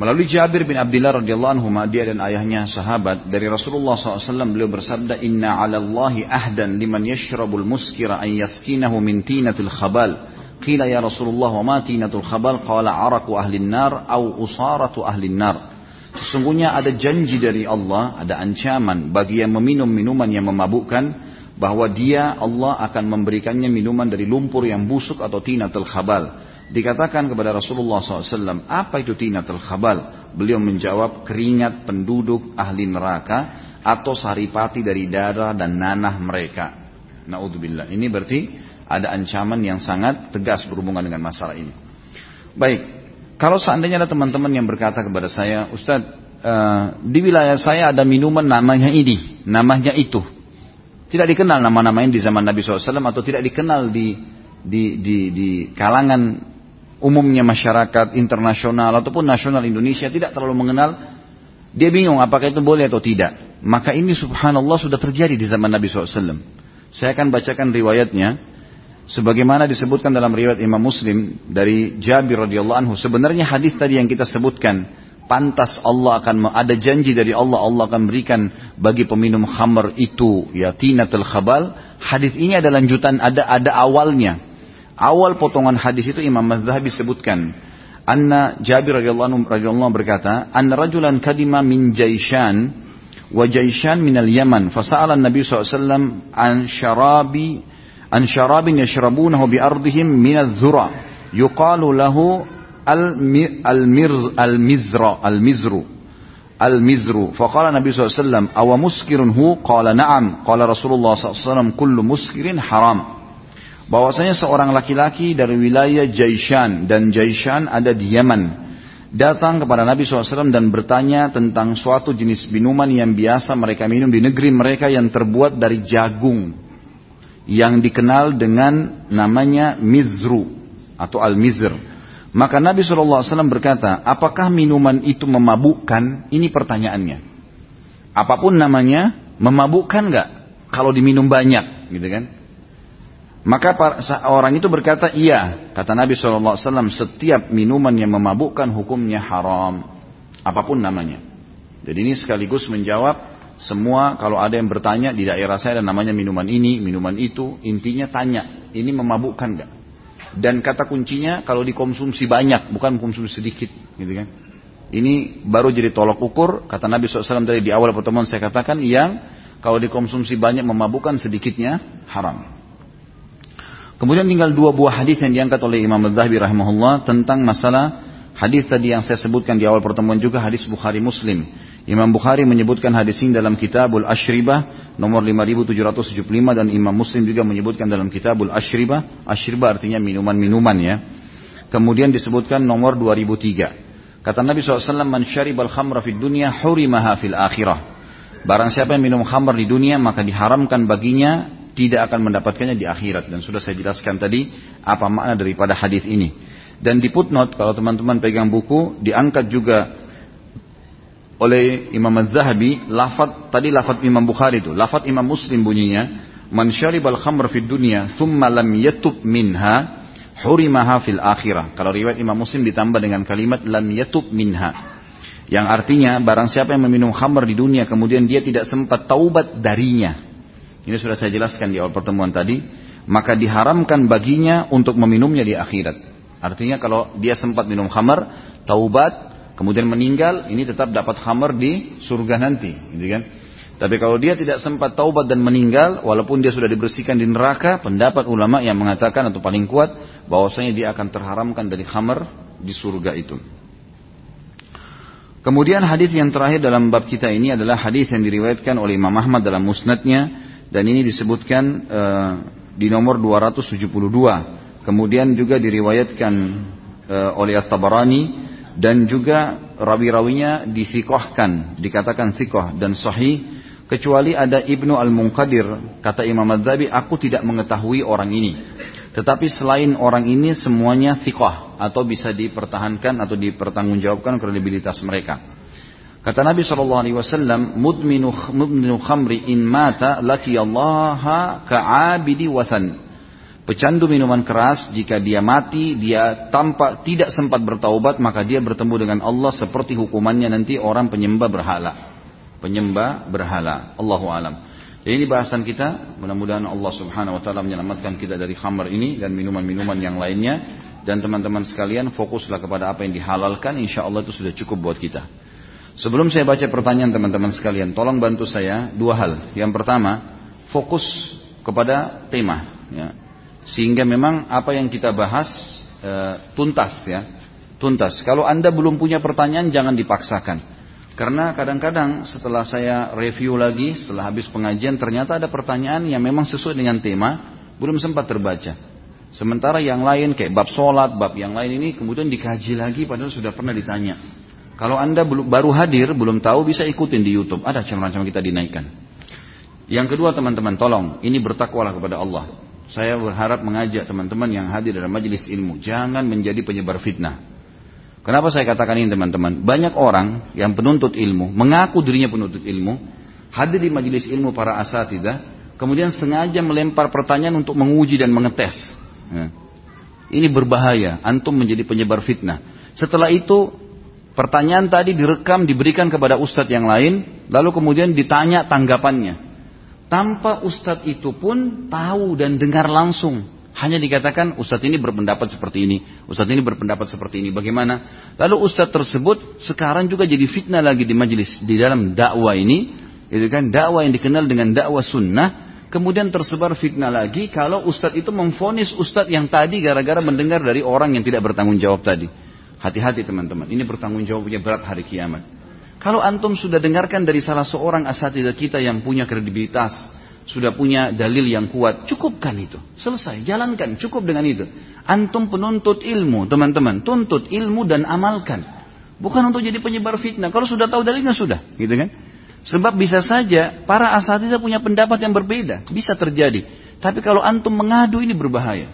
Melalui Jabir bin Abdullah radhiyallahu anhu, dia dan ayahnya sahabat dari Rasulullah SAW beliau bersabda, Inna ala Allahi ahdan liman yashrabul muskira an yaskinahu min tinatil khabal. Qila ya Rasulullah wa ma tinatul khabal? Qala araku ahli nar au usaratu ahli nar. Sesungguhnya ada janji dari Allah, ada ancaman bagi yang meminum minuman yang memabukkan bahwa dia Allah akan memberikannya minuman dari lumpur yang busuk atau tinatul khabal. Dikatakan kepada Rasulullah SAW, apa itu tinatul khabal? Beliau menjawab, keringat penduduk ahli neraka atau saripati dari darah dan nanah mereka. Naudzubillah. Ini berarti ada ancaman yang sangat tegas berhubungan dengan masalah ini. Baik, kalau seandainya ada teman-teman yang berkata kepada saya, Ustadz, uh, di wilayah saya ada minuman namanya ini, namanya itu. Tidak dikenal nama-nama ini di zaman Nabi SAW atau tidak dikenal di, di, di, di kalangan umumnya masyarakat internasional ataupun nasional Indonesia tidak terlalu mengenal. Dia bingung apakah itu boleh atau tidak. Maka ini subhanallah sudah terjadi di zaman Nabi SAW. Saya akan bacakan riwayatnya sebagaimana disebutkan dalam riwayat Imam Muslim dari Jabir radhiyallahu anhu sebenarnya hadis tadi yang kita sebutkan pantas Allah akan ada janji dari Allah Allah akan berikan bagi peminum khamr itu ya tinatul khabal hadis ini ada lanjutan ada ada awalnya awal potongan hadis itu Imam Mazhabi sebutkan anna Jabir radhiyallahu anhu berkata anna rajulan kadima min Jaishan wa Jaishan min al-Yaman fasa'ala Nabi SAW an syarabi an syarabin yashrabunahu bi ardihim min adh-dhura yuqalu lahu al-mirz al-mizra al-mizru al-mizru. Faqala Nabi SAW, awa muskirun hu? Qala na'am. Qala Rasulullah SAW, kullu muskirin haram. Bahwasanya seorang laki-laki dari wilayah Jaishan dan Jaishan ada di Yaman datang kepada Nabi SAW dan bertanya tentang suatu jenis minuman yang biasa mereka minum di negeri mereka yang terbuat dari jagung yang dikenal dengan namanya mizru atau al-mizr. Maka Nabi SAW berkata, apakah minuman itu memabukkan? Ini pertanyaannya. Apa pun namanya, memabukkan nggak? Kalau diminum banyak, gitu kan? Maka orang itu berkata, iya. Kata Nabi SAW, setiap minuman yang memabukkan hukumnya haram. Apa pun namanya. Jadi ini sekaligus menjawab semua kalau ada yang bertanya di daerah saya dan namanya minuman ini, minuman itu. Intinya tanya, ini memabukkan gak? Dan kata kuncinya kalau dikonsumsi banyak, bukan konsumsi sedikit. Gitu kan? Ini baru jadi tolok ukur. Kata Nabi SAW dari di awal pertemuan saya katakan yang kalau dikonsumsi banyak memabukkan sedikitnya haram. Kemudian tinggal dua buah hadis yang diangkat oleh Imam Az-Zahabi rahimahullah tentang masalah hadis tadi yang saya sebutkan di awal pertemuan juga hadis Bukhari Muslim. Imam Bukhari menyebutkan hadis ini dalam Kitabul Ashribah nomor 5775 dan Imam Muslim juga menyebutkan dalam Kitabul Ashribah. Ashribah artinya minuman-minuman ya. Kemudian disebutkan nomor 2003. Kata Nabi SAW, Man syaribal khamra fid dunya hurimaha fil akhirah. Barang siapa yang minum khamr di dunia maka diharamkan baginya tidak akan mendapatkannya di akhirat dan sudah saya jelaskan tadi apa makna daripada hadis ini. Dan di footnote kalau teman-teman pegang buku diangkat juga oleh Imam Az-Zahabi lafaz tadi lafaz Imam Bukhari itu, lafaz Imam Muslim bunyinya man syaribal khamr fid dunya thumma lam yatub minha hurimaha fil akhirah. Kalau riwayat Imam Muslim ditambah dengan kalimat lam yatub minha. Yang artinya barang siapa yang meminum khamr di dunia kemudian dia tidak sempat taubat darinya ini sudah saya jelaskan di awal pertemuan tadi. Maka diharamkan baginya untuk meminumnya di akhirat. Artinya kalau dia sempat minum khamar, taubat, kemudian meninggal, ini tetap dapat khamar di surga nanti. Gitu kan? Tapi kalau dia tidak sempat taubat dan meninggal, walaupun dia sudah dibersihkan di neraka, pendapat ulama yang mengatakan atau paling kuat, bahwasanya dia akan terharamkan dari khamar di surga itu. Kemudian hadis yang terakhir dalam bab kita ini adalah hadis yang diriwayatkan oleh Imam Ahmad dalam musnadnya dan ini disebutkan uh, di nomor 272. Kemudian juga diriwayatkan uh, oleh At-Tabarani dan juga rawi-rawinya disikohkan, dikatakan sikoh dan sahih kecuali ada Ibnu Al-Munqadir kata Imam Adzabi aku tidak mengetahui orang ini tetapi selain orang ini semuanya sikoh atau bisa dipertahankan atau dipertanggungjawabkan kredibilitas mereka Kata Nabi Shallallahu Alaihi Wasallam, mudminu, mudminu khamri in mata laki Allah ka'abidi wathan. Pecandu minuman keras jika dia mati dia tanpa tidak sempat bertaubat maka dia bertemu dengan Allah seperti hukumannya nanti orang penyembah berhala. Penyembah berhala. Allahu alam. Jadi ini bahasan kita. Mudah-mudahan Allah Subhanahu Wa Taala menyelamatkan kita dari khamr ini dan minuman-minuman yang lainnya. Dan teman-teman sekalian fokuslah kepada apa yang dihalalkan. Insya Allah itu sudah cukup buat kita. Sebelum saya baca pertanyaan teman-teman sekalian, tolong bantu saya dua hal. Yang pertama, fokus kepada tema, ya. sehingga memang apa yang kita bahas e, tuntas, ya, tuntas. Kalau anda belum punya pertanyaan, jangan dipaksakan. Karena kadang-kadang setelah saya review lagi, setelah habis pengajian, ternyata ada pertanyaan yang memang sesuai dengan tema, belum sempat terbaca. Sementara yang lain kayak bab sholat, bab yang lain ini kemudian dikaji lagi padahal sudah pernah ditanya. Kalau anda baru hadir, belum tahu, bisa ikutin di Youtube. Ada macam-macam kita dinaikkan. Yang kedua teman-teman, tolong. Ini bertakwalah kepada Allah. Saya berharap mengajak teman-teman yang hadir dalam majelis ilmu. Jangan menjadi penyebar fitnah. Kenapa saya katakan ini teman-teman? Banyak orang yang penuntut ilmu, mengaku dirinya penuntut ilmu, hadir di majelis ilmu para asatidah, kemudian sengaja melempar pertanyaan untuk menguji dan mengetes. Ya. Ini berbahaya, antum menjadi penyebar fitnah. Setelah itu Pertanyaan tadi direkam diberikan kepada ustadz yang lain, lalu kemudian ditanya tanggapannya. Tanpa ustadz itu pun tahu dan dengar langsung. Hanya dikatakan ustadz ini berpendapat seperti ini, ustadz ini berpendapat seperti ini. Bagaimana? Lalu ustadz tersebut sekarang juga jadi fitnah lagi di majelis di dalam dakwah ini, itu kan dakwah yang dikenal dengan dakwah sunnah. Kemudian tersebar fitnah lagi kalau ustadz itu memfonis ustadz yang tadi gara-gara mendengar dari orang yang tidak bertanggung jawab tadi. Hati-hati teman-teman, ini bertanggung jawabnya berat hari kiamat. Kalau antum sudah dengarkan dari salah seorang asatidah kita yang punya kredibilitas, sudah punya dalil yang kuat, cukupkan itu. Selesai, jalankan, cukup dengan itu. Antum penuntut ilmu, teman-teman, tuntut ilmu dan amalkan. Bukan untuk jadi penyebar fitnah. Kalau sudah tahu dalilnya sudah, gitu kan? Sebab bisa saja para asatidah punya pendapat yang berbeda, bisa terjadi. Tapi kalau antum mengadu ini berbahaya.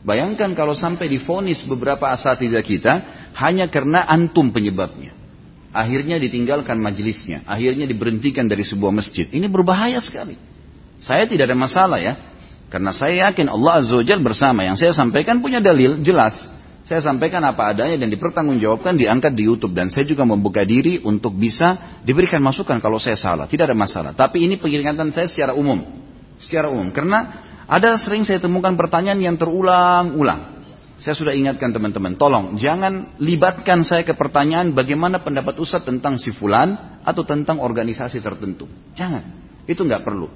Bayangkan kalau sampai difonis beberapa asatidah kita hanya karena antum penyebabnya. Akhirnya ditinggalkan majelisnya, akhirnya diberhentikan dari sebuah masjid. Ini berbahaya sekali. Saya tidak ada masalah ya. Karena saya yakin Allah Azza wa bersama. Yang saya sampaikan punya dalil jelas. Saya sampaikan apa adanya dan dipertanggungjawabkan diangkat di YouTube. Dan saya juga membuka diri untuk bisa diberikan masukan kalau saya salah. Tidak ada masalah. Tapi ini peringatan saya secara umum. Secara umum. Karena ada sering saya temukan pertanyaan yang terulang-ulang. Saya sudah ingatkan teman-teman, tolong jangan libatkan saya ke pertanyaan bagaimana pendapat Ustaz tentang si fulan atau tentang organisasi tertentu. Jangan, itu nggak perlu.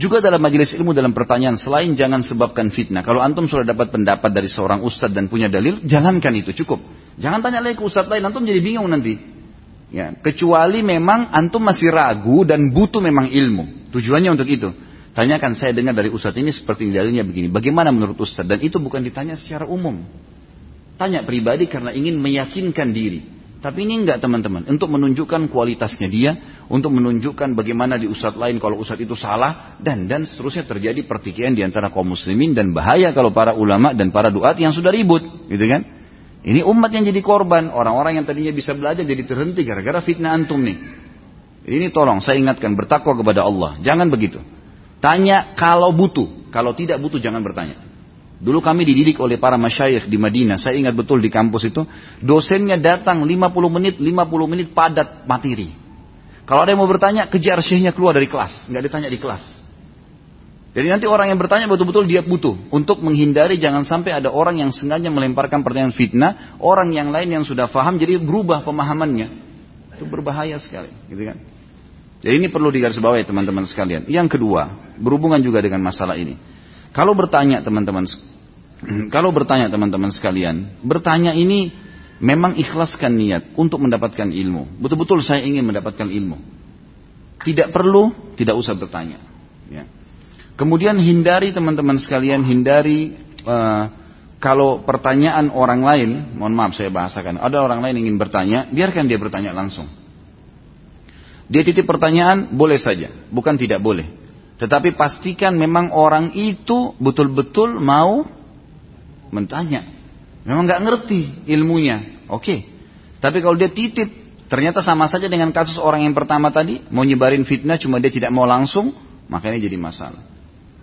Juga dalam majelis ilmu dalam pertanyaan selain jangan sebabkan fitnah. Kalau antum sudah dapat pendapat dari seorang ustadz dan punya dalil, jangankan itu cukup. Jangan tanya lagi ke ustadz lain, antum jadi bingung nanti. Ya, kecuali memang antum masih ragu dan butuh memang ilmu. Tujuannya untuk itu. Tanyakan saya dengar dari Ustadz ini seperti dalilnya begini. Bagaimana menurut Ustadz? Dan itu bukan ditanya secara umum. Tanya pribadi karena ingin meyakinkan diri. Tapi ini enggak teman-teman. Untuk menunjukkan kualitasnya dia. Untuk menunjukkan bagaimana di Ustadz lain kalau Ustadz itu salah. Dan dan seterusnya terjadi pertikaian di antara kaum muslimin. Dan bahaya kalau para ulama dan para duat yang sudah ribut. Gitu kan? Ini umat yang jadi korban. Orang-orang yang tadinya bisa belajar jadi terhenti gara-gara fitnah antum nih. Ini tolong saya ingatkan bertakwa kepada Allah. Jangan begitu. Tanya kalau butuh. Kalau tidak butuh jangan bertanya. Dulu kami dididik oleh para masyayikh di Madinah. Saya ingat betul di kampus itu. Dosennya datang 50 menit, 50 menit padat materi. Kalau ada yang mau bertanya, kejar syekhnya keluar dari kelas. Nggak ditanya di kelas. Jadi nanti orang yang bertanya betul-betul dia butuh. Untuk menghindari jangan sampai ada orang yang sengaja melemparkan pertanyaan fitnah. Orang yang lain yang sudah faham jadi berubah pemahamannya. Itu berbahaya sekali. Gitu kan? Jadi ini perlu digarisbawahi teman-teman sekalian. Yang kedua, berhubungan juga dengan masalah ini. Kalau bertanya teman-teman, (clears throat) kalau bertanya teman-teman sekalian, bertanya ini memang ikhlaskan niat untuk mendapatkan ilmu. Betul-betul saya ingin mendapatkan ilmu. Tidak perlu, tidak usah bertanya. Ya. Kemudian hindari teman-teman sekalian, hindari uh, kalau pertanyaan orang lain, mohon maaf saya bahasakan, ada orang lain ingin bertanya, biarkan dia bertanya langsung. Dia titip pertanyaan, boleh saja. Bukan tidak boleh. Tetapi pastikan memang orang itu betul-betul mau mentanya. Memang nggak ngerti ilmunya. Oke. Tapi kalau dia titip, ternyata sama saja dengan kasus orang yang pertama tadi, mau nyebarin fitnah cuma dia tidak mau langsung, makanya jadi masalah.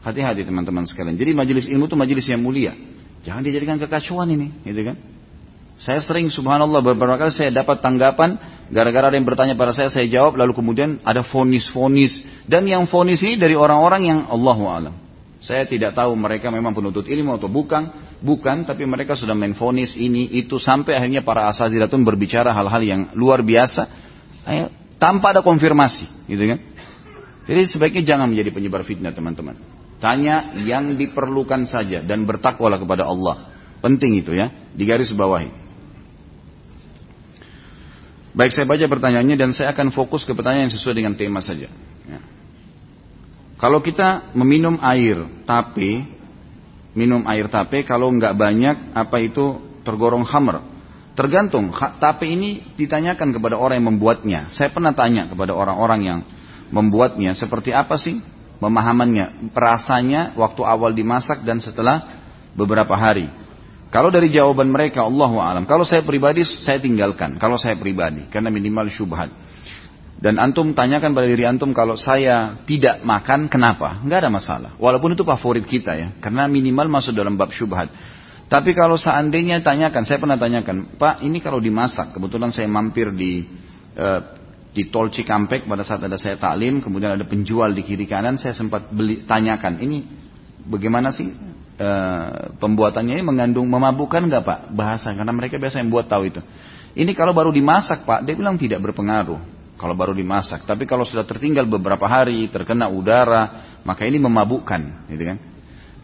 Hati-hati teman-teman sekalian. Jadi majelis ilmu itu majelis yang mulia. Jangan dijadikan kekacauan ini, gitu kan? Saya sering subhanallah beberapa kali saya dapat tanggapan gara-gara ada yang bertanya pada saya saya jawab lalu kemudian ada fonis-fonis dan yang fonis ini dari orang-orang yang Allah alam. Saya tidak tahu mereka memang penuntut ilmu atau bukan, bukan tapi mereka sudah main fonis ini itu sampai akhirnya para asatidatun berbicara hal-hal yang luar biasa eh, tanpa ada konfirmasi, gitu kan? Jadi sebaiknya jangan menjadi penyebar fitnah teman-teman. Tanya yang diperlukan saja dan bertakwalah kepada Allah. Penting itu ya, digaris bawahi. Baik saya baca pertanyaannya dan saya akan fokus ke pertanyaan yang sesuai dengan tema saja. Ya. Kalau kita meminum air tape, minum air tape kalau nggak banyak apa itu tergorong hammer. Tergantung tape ini ditanyakan kepada orang yang membuatnya. Saya pernah tanya kepada orang-orang yang membuatnya seperti apa sih pemahamannya, rasanya waktu awal dimasak dan setelah beberapa hari. Kalau dari jawaban mereka Allah alam. Kalau saya pribadi saya tinggalkan. Kalau saya pribadi karena minimal syubhat. Dan antum tanyakan pada diri antum kalau saya tidak makan kenapa? Enggak ada masalah. Walaupun itu favorit kita ya. Karena minimal masuk dalam bab syubhat. Tapi kalau seandainya tanyakan, saya pernah tanyakan, Pak ini kalau dimasak, kebetulan saya mampir di uh, di tol Cikampek pada saat ada saya taklim, kemudian ada penjual di kiri kanan, saya sempat beli tanyakan, ini bagaimana sih e, pembuatannya ini mengandung memabukkan nggak pak? Bahasa karena mereka biasa yang buat tahu itu. Ini kalau baru dimasak pak dia bilang tidak berpengaruh kalau baru dimasak. Tapi kalau sudah tertinggal beberapa hari terkena udara maka ini memabukkan gitu kan?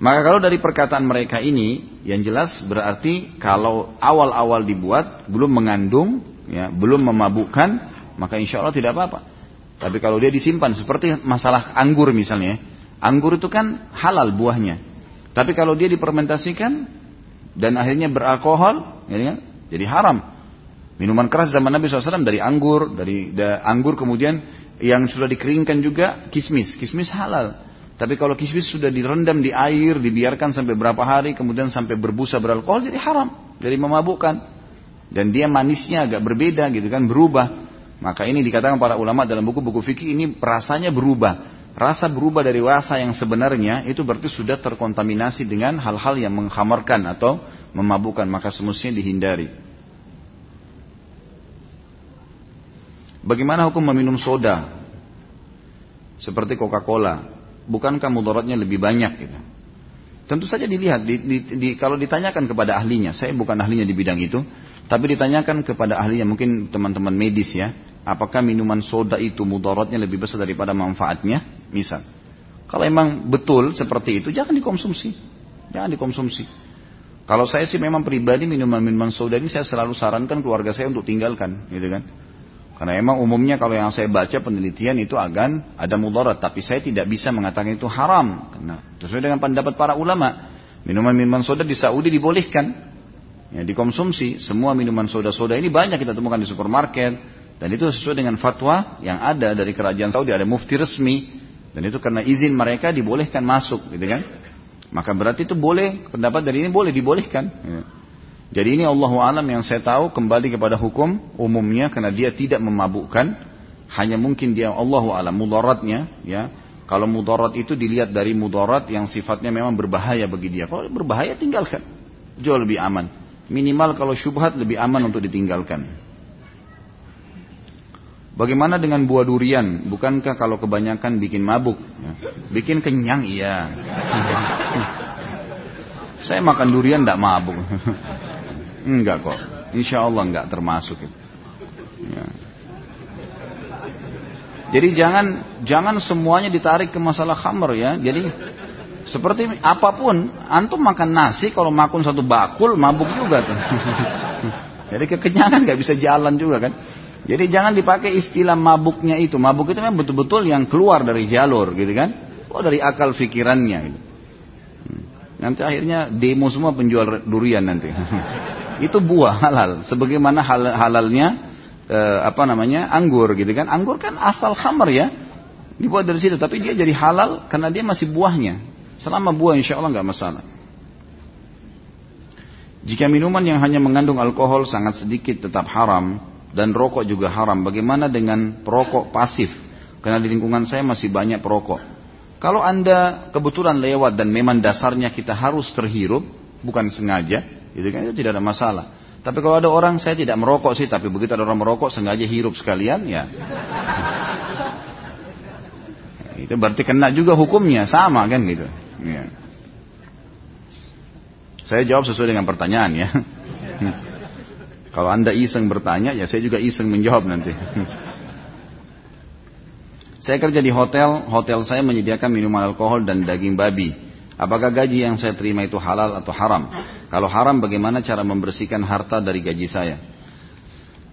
Maka kalau dari perkataan mereka ini, yang jelas berarti kalau awal-awal dibuat belum mengandung, ya, belum memabukkan, maka insya Allah tidak apa-apa. Tapi kalau dia disimpan seperti masalah anggur misalnya, anggur itu kan halal buahnya. Tapi kalau dia dipermentasikan dan akhirnya beralkohol, ya kan? jadi haram. Minuman keras zaman Nabi SAW dari anggur, dari da, anggur kemudian yang sudah dikeringkan juga kismis, kismis halal. Tapi kalau kismis sudah direndam di air, dibiarkan sampai berapa hari, kemudian sampai berbusa beralkohol, jadi haram, jadi memabukkan. Dan dia manisnya agak berbeda gitu kan, berubah. Maka ini dikatakan para ulama dalam buku-buku fikih ini rasanya berubah. Rasa berubah dari rasa yang sebenarnya itu berarti sudah terkontaminasi dengan hal-hal yang menghamarkan atau memabukkan. Maka semestinya dihindari. Bagaimana hukum meminum soda? Seperti Coca-Cola bukankah mudaratnya lebih banyak gitu. Tentu saja dilihat, di, di, di, kalau ditanyakan kepada ahlinya, saya bukan ahlinya di bidang itu, tapi ditanyakan kepada ahlinya, mungkin teman-teman medis ya, apakah minuman soda itu mudaratnya lebih besar daripada manfaatnya? Misal, kalau emang betul seperti itu, jangan dikonsumsi, jangan dikonsumsi. Kalau saya sih memang pribadi minuman-minuman soda ini saya selalu sarankan keluarga saya untuk tinggalkan, gitu kan. Karena emang umumnya kalau yang saya baca penelitian itu akan ada mudarat, tapi saya tidak bisa mengatakan itu haram. Karena sesuai dengan pendapat para ulama, minuman-minuman soda di Saudi dibolehkan, ya, dikonsumsi. Semua minuman soda-soda ini banyak kita temukan di supermarket, dan itu sesuai dengan fatwa yang ada dari kerajaan Saudi, ada mufti resmi, dan itu karena izin mereka dibolehkan masuk, gitu kan? Maka berarti itu boleh, pendapat dari ini boleh dibolehkan. Ya. Jadi ini Allah alam yang saya tahu kembali kepada hukum umumnya karena dia tidak memabukkan. Hanya mungkin dia Allah alam mudaratnya ya. Kalau mudarat itu dilihat dari mudarat yang sifatnya memang berbahaya bagi dia. Kalau berbahaya tinggalkan. Jauh lebih aman. Minimal kalau syubhat lebih aman untuk ditinggalkan. Bagaimana dengan buah durian? Bukankah kalau kebanyakan bikin mabuk? Ya. Bikin kenyang, iya. (laughs) Saya makan durian tidak mabuk. (laughs) Enggak kok. Insya Allah enggak termasuk. Ya. Jadi jangan jangan semuanya ditarik ke masalah khamr ya. Jadi seperti apa pun, antum makan nasi kalau makan satu bakul mabuk juga tuh. (laughs) Jadi kekenyangan nggak bisa jalan juga kan. Jadi jangan dipakai istilah mabuknya itu. Mabuk itu memang betul-betul yang keluar dari jalur gitu kan. Oh dari akal pikirannya gitu. Hmm. Nanti akhirnya demo semua penjual durian nanti. (laughs) itu buah halal sebagaimana hal halalnya e, apa namanya anggur gitu kan anggur kan asal khamar ya dibuat dari situ tapi dia jadi halal karena dia masih buahnya selama buah insya Allah nggak masalah jika minuman yang hanya mengandung alkohol sangat sedikit tetap haram dan rokok juga haram bagaimana dengan perokok pasif karena di lingkungan saya masih banyak perokok kalau anda kebetulan lewat dan memang dasarnya kita harus terhirup bukan sengaja itu kan itu tidak ada masalah. Tapi kalau ada orang saya tidak merokok sih, tapi begitu ada orang merokok sengaja hirup sekalian, ya. (laughs) itu berarti kena juga hukumnya, sama kan gitu. Ya. Saya jawab sesuai dengan pertanyaan ya. (laughs) Kalau anda iseng bertanya, ya saya juga iseng menjawab nanti. (laughs) saya kerja di hotel, hotel saya menyediakan minuman alkohol dan daging babi. Apakah gaji yang saya terima itu halal atau haram? Kalau haram bagaimana cara membersihkan harta dari gaji saya?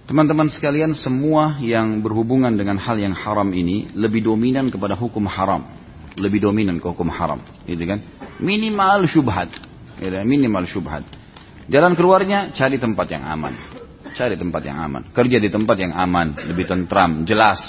Teman-teman sekalian semua yang berhubungan dengan hal yang haram ini lebih dominan kepada hukum haram. Lebih dominan ke hukum haram. Gitu kan? Minimal syubhat. Gitu, minimal syubhat. Jalan keluarnya cari tempat yang aman. Cari tempat yang aman. Kerja di tempat yang aman. Lebih tentram. Jelas.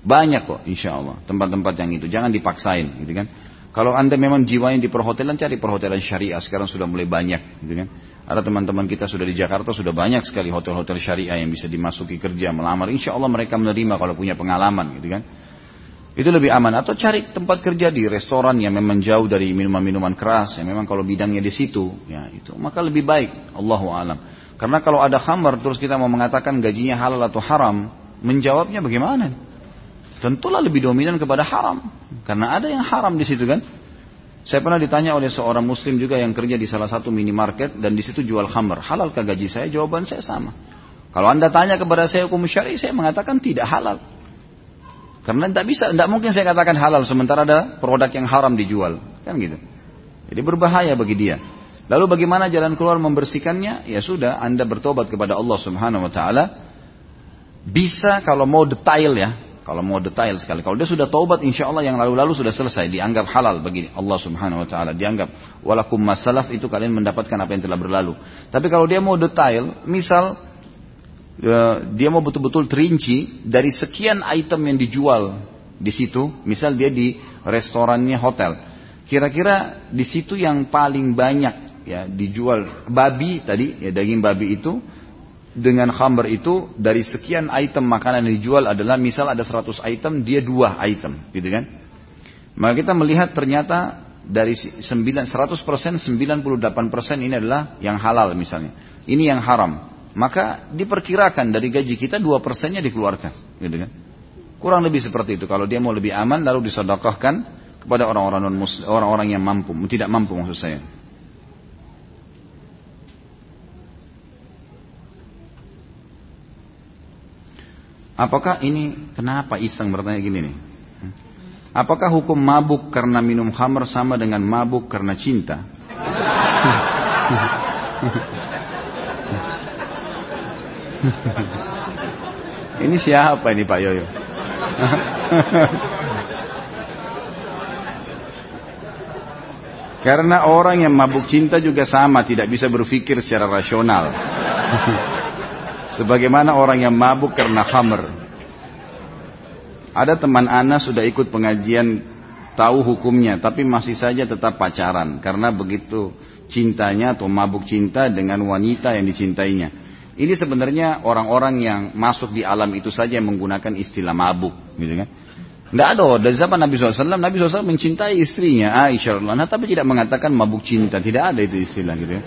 Banyak kok insya Allah. Tempat-tempat yang itu. Jangan dipaksain. Gitu kan? Kalau anda memang jiwanya di perhotelan, cari perhotelan syariah. Sekarang sudah mulai banyak, gitu kan? Ada teman-teman kita sudah di Jakarta sudah banyak sekali hotel-hotel syariah yang bisa dimasuki kerja melamar. Insya Allah mereka menerima kalau punya pengalaman, gitu kan? Itu lebih aman. Atau cari tempat kerja di restoran yang memang jauh dari minuman-minuman keras, yang memang kalau bidangnya di situ, ya itu maka lebih baik. Allahu alam. Karena kalau ada khamar terus kita mau mengatakan gajinya halal atau haram, menjawabnya bagaimana? Tentulah lebih dominan kepada haram. Karena ada yang haram di situ kan. Saya pernah ditanya oleh seorang muslim juga yang kerja di salah satu minimarket dan di situ jual khamr. Halalkah gaji saya? Jawaban saya sama. Kalau anda tanya kepada saya hukum syari, saya mengatakan tidak halal. Karena tidak bisa, tidak mungkin saya katakan halal sementara ada produk yang haram dijual, kan gitu. Jadi berbahaya bagi dia. Lalu bagaimana jalan keluar membersihkannya? Ya sudah, Anda bertobat kepada Allah Subhanahu wa taala. Bisa kalau mau detail ya, kalau mau detail sekali. Kalau dia sudah taubat insya Allah yang lalu-lalu sudah selesai. Dianggap halal bagi Allah subhanahu wa ta'ala. Dianggap walakum masalaf itu kalian mendapatkan apa yang telah berlalu. Tapi kalau dia mau detail, misal dia mau betul-betul terinci dari sekian item yang dijual di situ. Misal dia di restorannya hotel. Kira-kira di situ yang paling banyak ya dijual babi tadi ya daging babi itu dengan khamr itu dari sekian item makanan yang dijual adalah misal ada 100 item dia dua item gitu kan maka kita melihat ternyata dari 9, 100% 98% ini adalah yang halal misalnya ini yang haram maka diperkirakan dari gaji kita 2 persennya dikeluarkan gitu kan kurang lebih seperti itu kalau dia mau lebih aman lalu disedekahkan kepada orang-orang non orang-orang yang mampu tidak mampu maksud saya Apakah ini kenapa iseng bertanya gini nih? Apakah hukum mabuk karena minum khamr sama dengan mabuk karena cinta? (laughs) (laughs) ini siapa ini Pak Yoyo? (laughs) Karena orang yang mabuk cinta juga sama, tidak bisa berpikir secara rasional. (laughs) Sebagaimana orang yang mabuk karena khamr. Ada teman Ana sudah ikut pengajian tahu hukumnya, tapi masih saja tetap pacaran karena begitu cintanya atau mabuk cinta dengan wanita yang dicintainya. Ini sebenarnya orang-orang yang masuk di alam itu saja yang menggunakan istilah mabuk, gitu kan? Tidak ada dari zaman Nabi SAW, Nabi SAW mencintai istrinya Aisyah, nah, tapi tidak mengatakan mabuk cinta, tidak ada itu istilah gitu ya.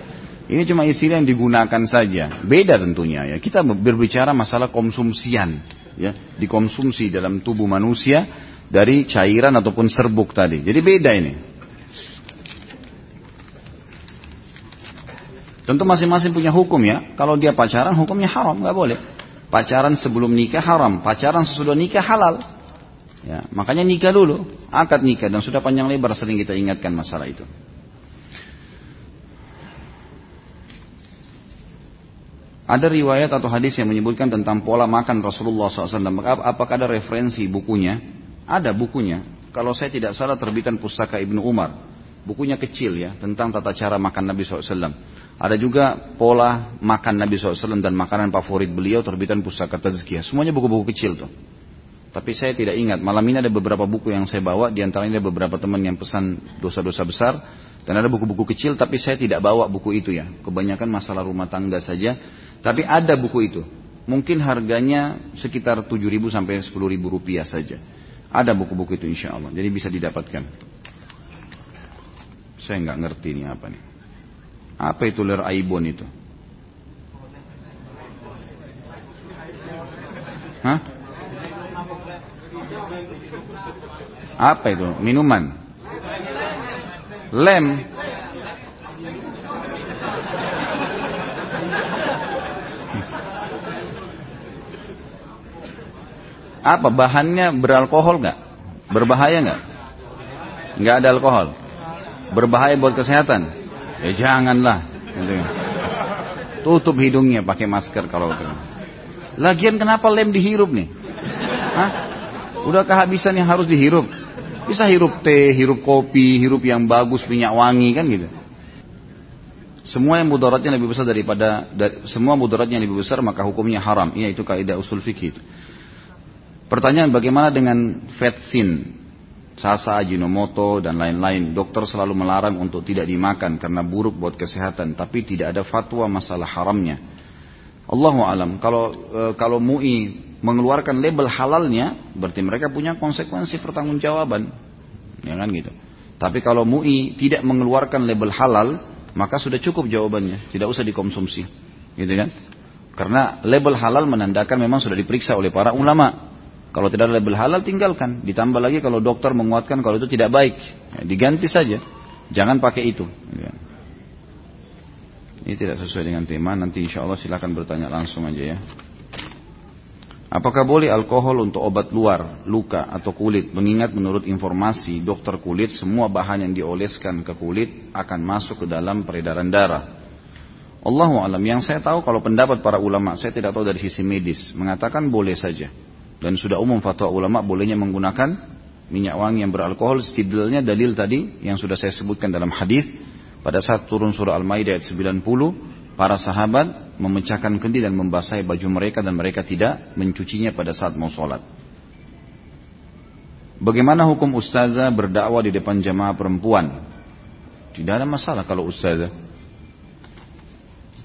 Ini cuma istilah yang digunakan saja. Beda tentunya ya. Kita berbicara masalah konsumsian ya, dikonsumsi dalam tubuh manusia dari cairan ataupun serbuk tadi. Jadi beda ini. Tentu masing-masing punya hukum ya. Kalau dia pacaran hukumnya haram, nggak boleh. Pacaran sebelum nikah haram, pacaran sesudah nikah halal. Ya, makanya nikah dulu, akad nikah dan sudah panjang lebar sering kita ingatkan masalah itu. Ada riwayat atau hadis yang menyebutkan tentang pola makan Rasulullah SAW. Apakah ada referensi bukunya? Ada bukunya. Kalau saya tidak salah terbitan pustaka Ibnu Umar. Bukunya kecil ya, tentang tata cara makan Nabi SAW. Ada juga pola makan Nabi SAW dan makanan favorit beliau terbitan pustaka Tazkiyah. Semuanya buku-buku kecil tuh. Tapi saya tidak ingat. Malam ini ada beberapa buku yang saya bawa. Di antaranya ada beberapa teman yang pesan dosa-dosa besar. Dan ada buku-buku kecil tapi saya tidak bawa buku itu ya. Kebanyakan masalah rumah tangga saja. Tapi ada buku itu. Mungkin harganya sekitar 7.000 sampai 10.000 rupiah saja. Ada buku-buku itu insya Allah. Jadi bisa didapatkan. Saya nggak ngerti ini apa nih. Apa itu ler aibon itu? Hah? Apa itu? Minuman? Lem? Apa bahannya beralkohol nggak? Berbahaya nggak? Nggak ada alkohol. Berbahaya buat kesehatan? Ya janganlah. Gitu. Tutup hidungnya pakai masker kalau itu. Lagian kenapa lem dihirup nih? Hah? Udah kehabisan yang harus dihirup. Bisa hirup teh, hirup kopi, hirup yang bagus, minyak wangi kan gitu. Semua yang mudaratnya lebih besar daripada semua mudaratnya lebih besar maka hukumnya haram. Iya itu kaidah usul fikih. Pertanyaan bagaimana dengan vetsin, sasa, ajinomoto dan lain-lain. Dokter selalu melarang untuk tidak dimakan karena buruk buat kesehatan, tapi tidak ada fatwa masalah haramnya. Allahu alam. Kalau e, kalau MUI mengeluarkan label halalnya, berarti mereka punya konsekuensi pertanggungjawaban. Ya kan gitu. Tapi kalau MUI tidak mengeluarkan label halal, maka sudah cukup jawabannya, tidak usah dikonsumsi. Gitu kan? Karena label halal menandakan memang sudah diperiksa oleh para ulama. Kalau tidak ada label halal tinggalkan. Ditambah lagi kalau dokter menguatkan kalau itu tidak baik, ya, diganti saja. Jangan pakai itu. Ya. Ini tidak sesuai dengan tema. Nanti insya Allah silahkan bertanya langsung aja ya. Apakah boleh alkohol untuk obat luar, luka atau kulit? Mengingat menurut informasi dokter kulit, semua bahan yang dioleskan ke kulit akan masuk ke dalam peredaran darah. Allahu alam. Yang saya tahu kalau pendapat para ulama, saya tidak tahu dari sisi medis, mengatakan boleh saja. Dan sudah umum fatwa ulama bolehnya menggunakan minyak wangi yang beralkohol. Stidilnya dalil tadi yang sudah saya sebutkan dalam hadis pada saat turun surah Al-Maidah ayat 90 para sahabat memecahkan kendi dan membasahi baju mereka dan mereka tidak mencucinya pada saat mau sholat. Bagaimana hukum ustazah berdakwah di depan jamaah perempuan? Tidak ada masalah kalau ustazah.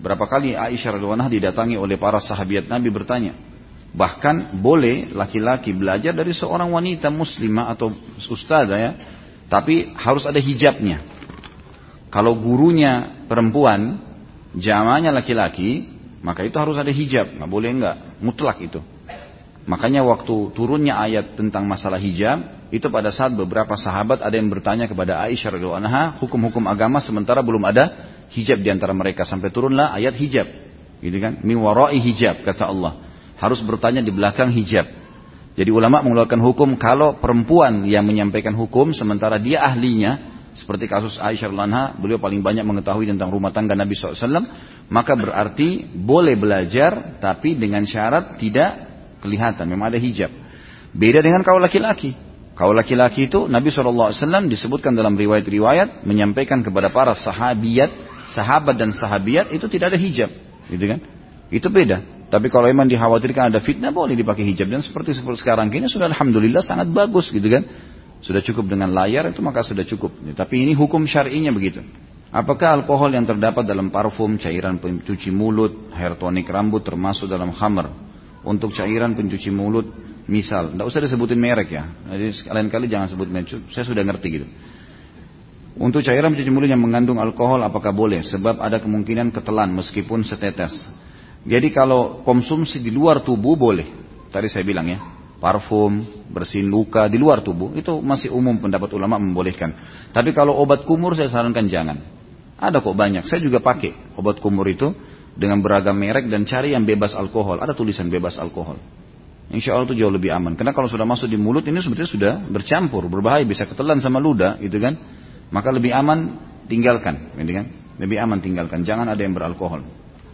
Berapa kali Aisyah radhiallahu didatangi oleh para sahabat Nabi bertanya, bahkan boleh laki-laki belajar dari seorang wanita muslimah atau ustazah ya, tapi harus ada hijabnya. Kalau gurunya perempuan, jamaahnya laki-laki, maka itu harus ada hijab, nggak boleh nggak, mutlak itu. Makanya waktu turunnya ayat tentang masalah hijab, itu pada saat beberapa sahabat ada yang bertanya kepada Aisyah radhiyallahu anha hukum-hukum agama sementara belum ada hijab di antara mereka sampai turunlah ayat hijab. Gitu kan? Min warai hijab kata Allah. Harus bertanya di belakang hijab. Jadi ulama mengeluarkan hukum kalau perempuan yang menyampaikan hukum sementara dia ahlinya seperti kasus Aisyah Lanha, beliau paling banyak mengetahui tentang rumah tangga Nabi SAW, maka berarti boleh belajar, tapi dengan syarat tidak kelihatan, memang ada hijab. Beda dengan kalau laki-laki. Kalau laki-laki itu Nabi SAW disebutkan dalam riwayat-riwayat menyampaikan kepada para sahabiat, sahabat dan sahabiat itu tidak ada hijab, gitu kan? Itu beda. Tapi kalau memang dikhawatirkan ada fitnah boleh dipakai hijab dan seperti seperti sekarang ini sudah alhamdulillah sangat bagus gitu kan sudah cukup dengan layar itu maka sudah cukup. Tapi ini hukum syar'inya begitu. Apakah alkohol yang terdapat dalam parfum, cairan pencuci mulut, hair tonic rambut termasuk dalam khamr? Untuk cairan pencuci mulut, misal, tidak usah disebutin merek ya. Jadi sekalian kali jangan sebut merek, saya sudah ngerti gitu. Untuk cairan pencuci mulut yang mengandung alkohol apakah boleh? Sebab ada kemungkinan ketelan meskipun setetes. Jadi kalau konsumsi di luar tubuh boleh. Tadi saya bilang ya parfum, bersihin luka di luar tubuh, itu masih umum pendapat ulama membolehkan. Tapi kalau obat kumur saya sarankan jangan. Ada kok banyak, saya juga pakai obat kumur itu dengan beragam merek dan cari yang bebas alkohol. Ada tulisan bebas alkohol. Insya Allah itu jauh lebih aman. Karena kalau sudah masuk di mulut ini sebetulnya sudah bercampur, berbahaya, bisa ketelan sama ludah, gitu kan? Maka lebih aman tinggalkan, gitu kan? Lebih aman tinggalkan. Jangan ada yang beralkohol.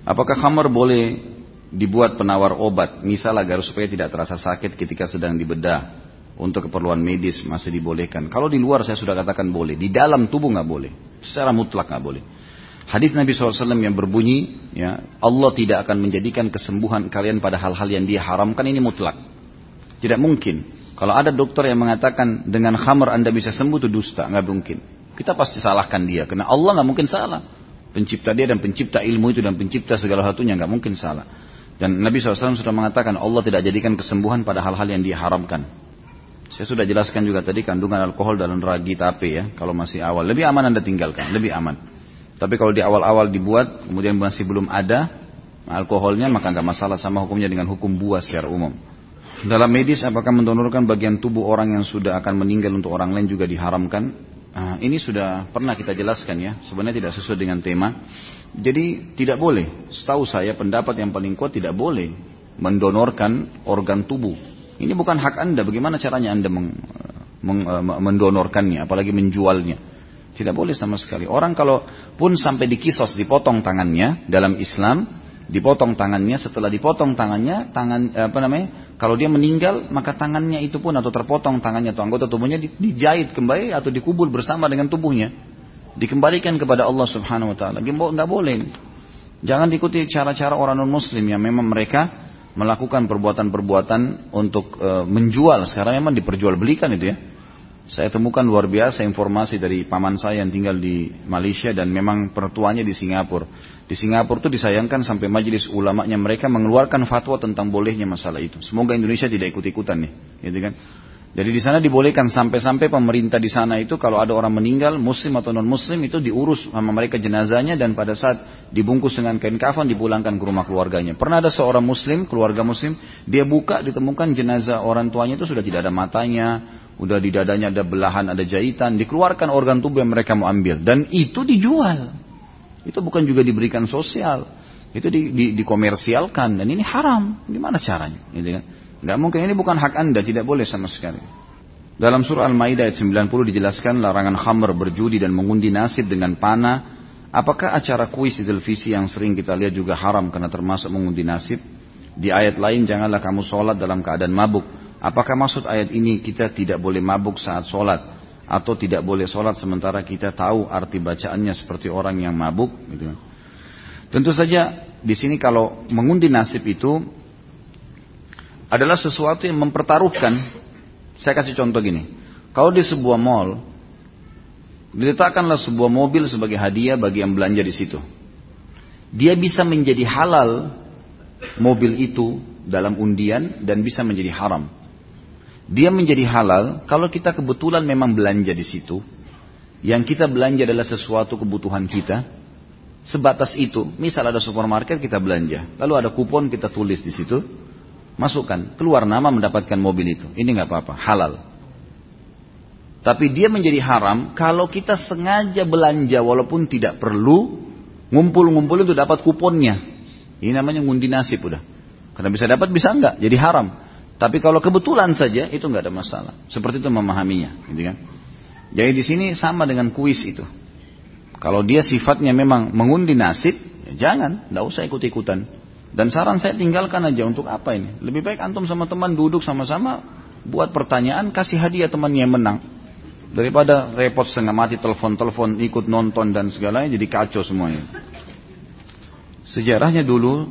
Apakah khamar boleh dibuat penawar obat, misal agar supaya tidak terasa sakit ketika sedang dibedah untuk keperluan medis masih dibolehkan. Kalau di luar saya sudah katakan boleh, di dalam tubuh nggak boleh, secara mutlak nggak boleh. Hadis Nabi SAW yang berbunyi, ya Allah tidak akan menjadikan kesembuhan kalian pada hal-hal yang dia haramkan ini mutlak. Tidak mungkin. Kalau ada dokter yang mengatakan dengan khamar anda bisa sembuh itu dusta, nggak mungkin. Kita pasti salahkan dia, karena Allah nggak mungkin salah. Pencipta dia dan pencipta ilmu itu dan pencipta segala satunya nggak mungkin salah. Dan Nabi SAW sudah mengatakan Allah tidak jadikan kesembuhan pada hal-hal yang diharamkan. Saya sudah jelaskan juga tadi kandungan alkohol dalam ragi tape ya. Kalau masih awal, lebih aman anda tinggalkan, lebih aman. Tapi kalau di awal-awal dibuat, kemudian masih belum ada alkoholnya, maka nggak masalah sama hukumnya dengan hukum buah secara umum. Dalam medis, apakah mendonorkan bagian tubuh orang yang sudah akan meninggal untuk orang lain juga diharamkan? Nah, ini sudah pernah kita jelaskan ya. Sebenarnya tidak sesuai dengan tema. Jadi tidak boleh. Setahu saya pendapat yang paling kuat tidak boleh mendonorkan organ tubuh. Ini bukan hak anda. Bagaimana caranya anda meng, meng, eh, mendonorkannya, apalagi menjualnya? Tidak boleh sama sekali. Orang kalau pun sampai dikisos, dipotong tangannya dalam Islam, dipotong tangannya. Setelah dipotong tangannya, tangan eh, apa namanya? Kalau dia meninggal, maka tangannya itu pun atau terpotong tangannya atau anggota tubuhnya dijahit kembali atau dikubur bersama dengan tubuhnya dikembalikan kepada Allah Subhanahu wa taala. Enggak boleh. Jangan diikuti cara-cara orang non muslim yang memang mereka melakukan perbuatan-perbuatan untuk e, menjual. Sekarang memang diperjualbelikan itu ya. Saya temukan luar biasa informasi dari paman saya yang tinggal di Malaysia dan memang pertuanya di Singapura. Di Singapura itu disayangkan sampai majelis ulamanya mereka mengeluarkan fatwa tentang bolehnya masalah itu. Semoga Indonesia tidak ikut-ikutan nih, gitu kan? Jadi di sana dibolehkan sampai-sampai pemerintah di sana itu kalau ada orang meninggal muslim atau non muslim itu diurus sama mereka jenazahnya dan pada saat dibungkus dengan kain kafan dipulangkan ke rumah keluarganya. Pernah ada seorang muslim, keluarga muslim, dia buka ditemukan jenazah orang tuanya itu sudah tidak ada matanya, udah di dadanya ada belahan, ada jahitan, dikeluarkan organ tubuh yang mereka mau ambil dan itu dijual. Itu bukan juga diberikan sosial, itu di, di, dikomersialkan dan ini haram. Gimana caranya? Gitu kan? Nggak mungkin ini bukan hak anda, tidak boleh sama sekali. Dalam surah Al-Maidah ayat 90 dijelaskan larangan khamr berjudi dan mengundi nasib dengan panah. Apakah acara kuis di televisi yang sering kita lihat juga haram karena termasuk mengundi nasib? Di ayat lain janganlah kamu sholat dalam keadaan mabuk. Apakah maksud ayat ini kita tidak boleh mabuk saat sholat? Atau tidak boleh sholat sementara kita tahu arti bacaannya seperti orang yang mabuk? Gitu. Tentu saja di sini kalau mengundi nasib itu adalah sesuatu yang mempertaruhkan. Saya kasih contoh gini. Kalau di sebuah mall, diletakkanlah sebuah mobil sebagai hadiah bagi yang belanja di situ. Dia bisa menjadi halal mobil itu dalam undian dan bisa menjadi haram. Dia menjadi halal kalau kita kebetulan memang belanja di situ. Yang kita belanja adalah sesuatu kebutuhan kita. Sebatas itu, misal ada supermarket kita belanja, lalu ada kupon kita tulis di situ, masukkan, keluar nama mendapatkan mobil itu. Ini nggak apa-apa, halal. Tapi dia menjadi haram kalau kita sengaja belanja walaupun tidak perlu ngumpul-ngumpul untuk dapat kuponnya. Ini namanya ngundi nasib udah. Karena bisa dapat bisa enggak, jadi haram. Tapi kalau kebetulan saja itu nggak ada masalah. Seperti itu memahaminya, gitu kan? Jadi di sini sama dengan kuis itu. Kalau dia sifatnya memang mengundi nasib, ya jangan, tidak usah ikut-ikutan. Dan saran saya tinggalkan aja untuk apa ini? Lebih baik antum sama teman duduk sama-sama buat pertanyaan kasih hadiah teman yang menang daripada repot setengah mati telepon-telepon ikut nonton dan segalanya jadi kacau semuanya. Sejarahnya dulu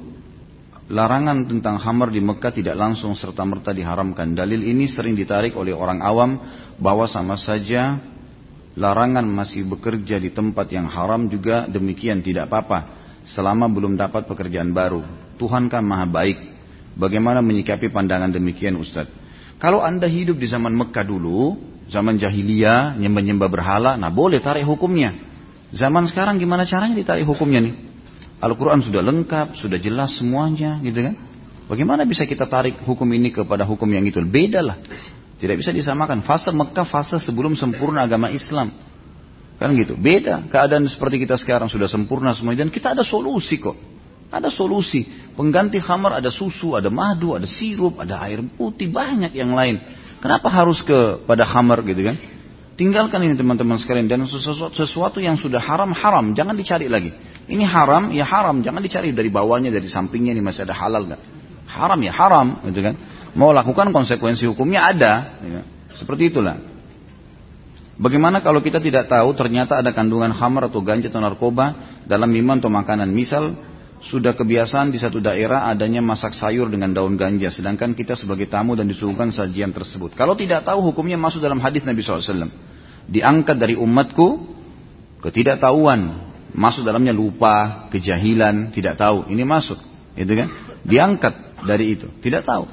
larangan tentang hammer di Mekah tidak langsung serta merta diharamkan. Dalil ini sering ditarik oleh orang awam bahwa sama saja larangan masih bekerja di tempat yang haram juga demikian tidak apa-apa selama belum dapat pekerjaan baru. Tuhan kan maha baik. Bagaimana menyikapi pandangan demikian Ustaz? Kalau anda hidup di zaman Mekah dulu, zaman jahiliyah, nyembah-nyembah berhala, nah boleh tarik hukumnya. Zaman sekarang gimana caranya ditarik hukumnya nih? Al-Quran sudah lengkap, sudah jelas semuanya gitu kan. Bagaimana bisa kita tarik hukum ini kepada hukum yang itu? Beda lah. Tidak bisa disamakan. Fase Mekah, fase sebelum sempurna agama Islam. Kan gitu. Beda keadaan seperti kita sekarang sudah sempurna semuanya dan kita ada solusi kok. Ada solusi. Pengganti khamar ada susu, ada madu, ada sirup, ada air putih, banyak yang lain. Kenapa harus ke pada khamar gitu kan? Tinggalkan ini teman-teman sekalian dan sesuatu, yang sudah haram haram, jangan dicari lagi. Ini haram ya haram, jangan dicari dari bawahnya, dari sampingnya ini masih ada halal nggak? Haram ya haram, gitu kan? Mau lakukan konsekuensi hukumnya ada, gitu. seperti itulah. Bagaimana kalau kita tidak tahu ternyata ada kandungan khamar atau ganja atau narkoba dalam minuman atau makanan. Misal sudah kebiasaan di satu daerah adanya masak sayur dengan daun ganja. Sedangkan kita sebagai tamu dan disuguhkan sajian tersebut. Kalau tidak tahu hukumnya masuk dalam hadis Nabi SAW. Diangkat dari umatku ketidaktahuan. Masuk dalamnya lupa, kejahilan, tidak tahu. Ini masuk. Itu kan? Diangkat dari itu. Tidak tahu.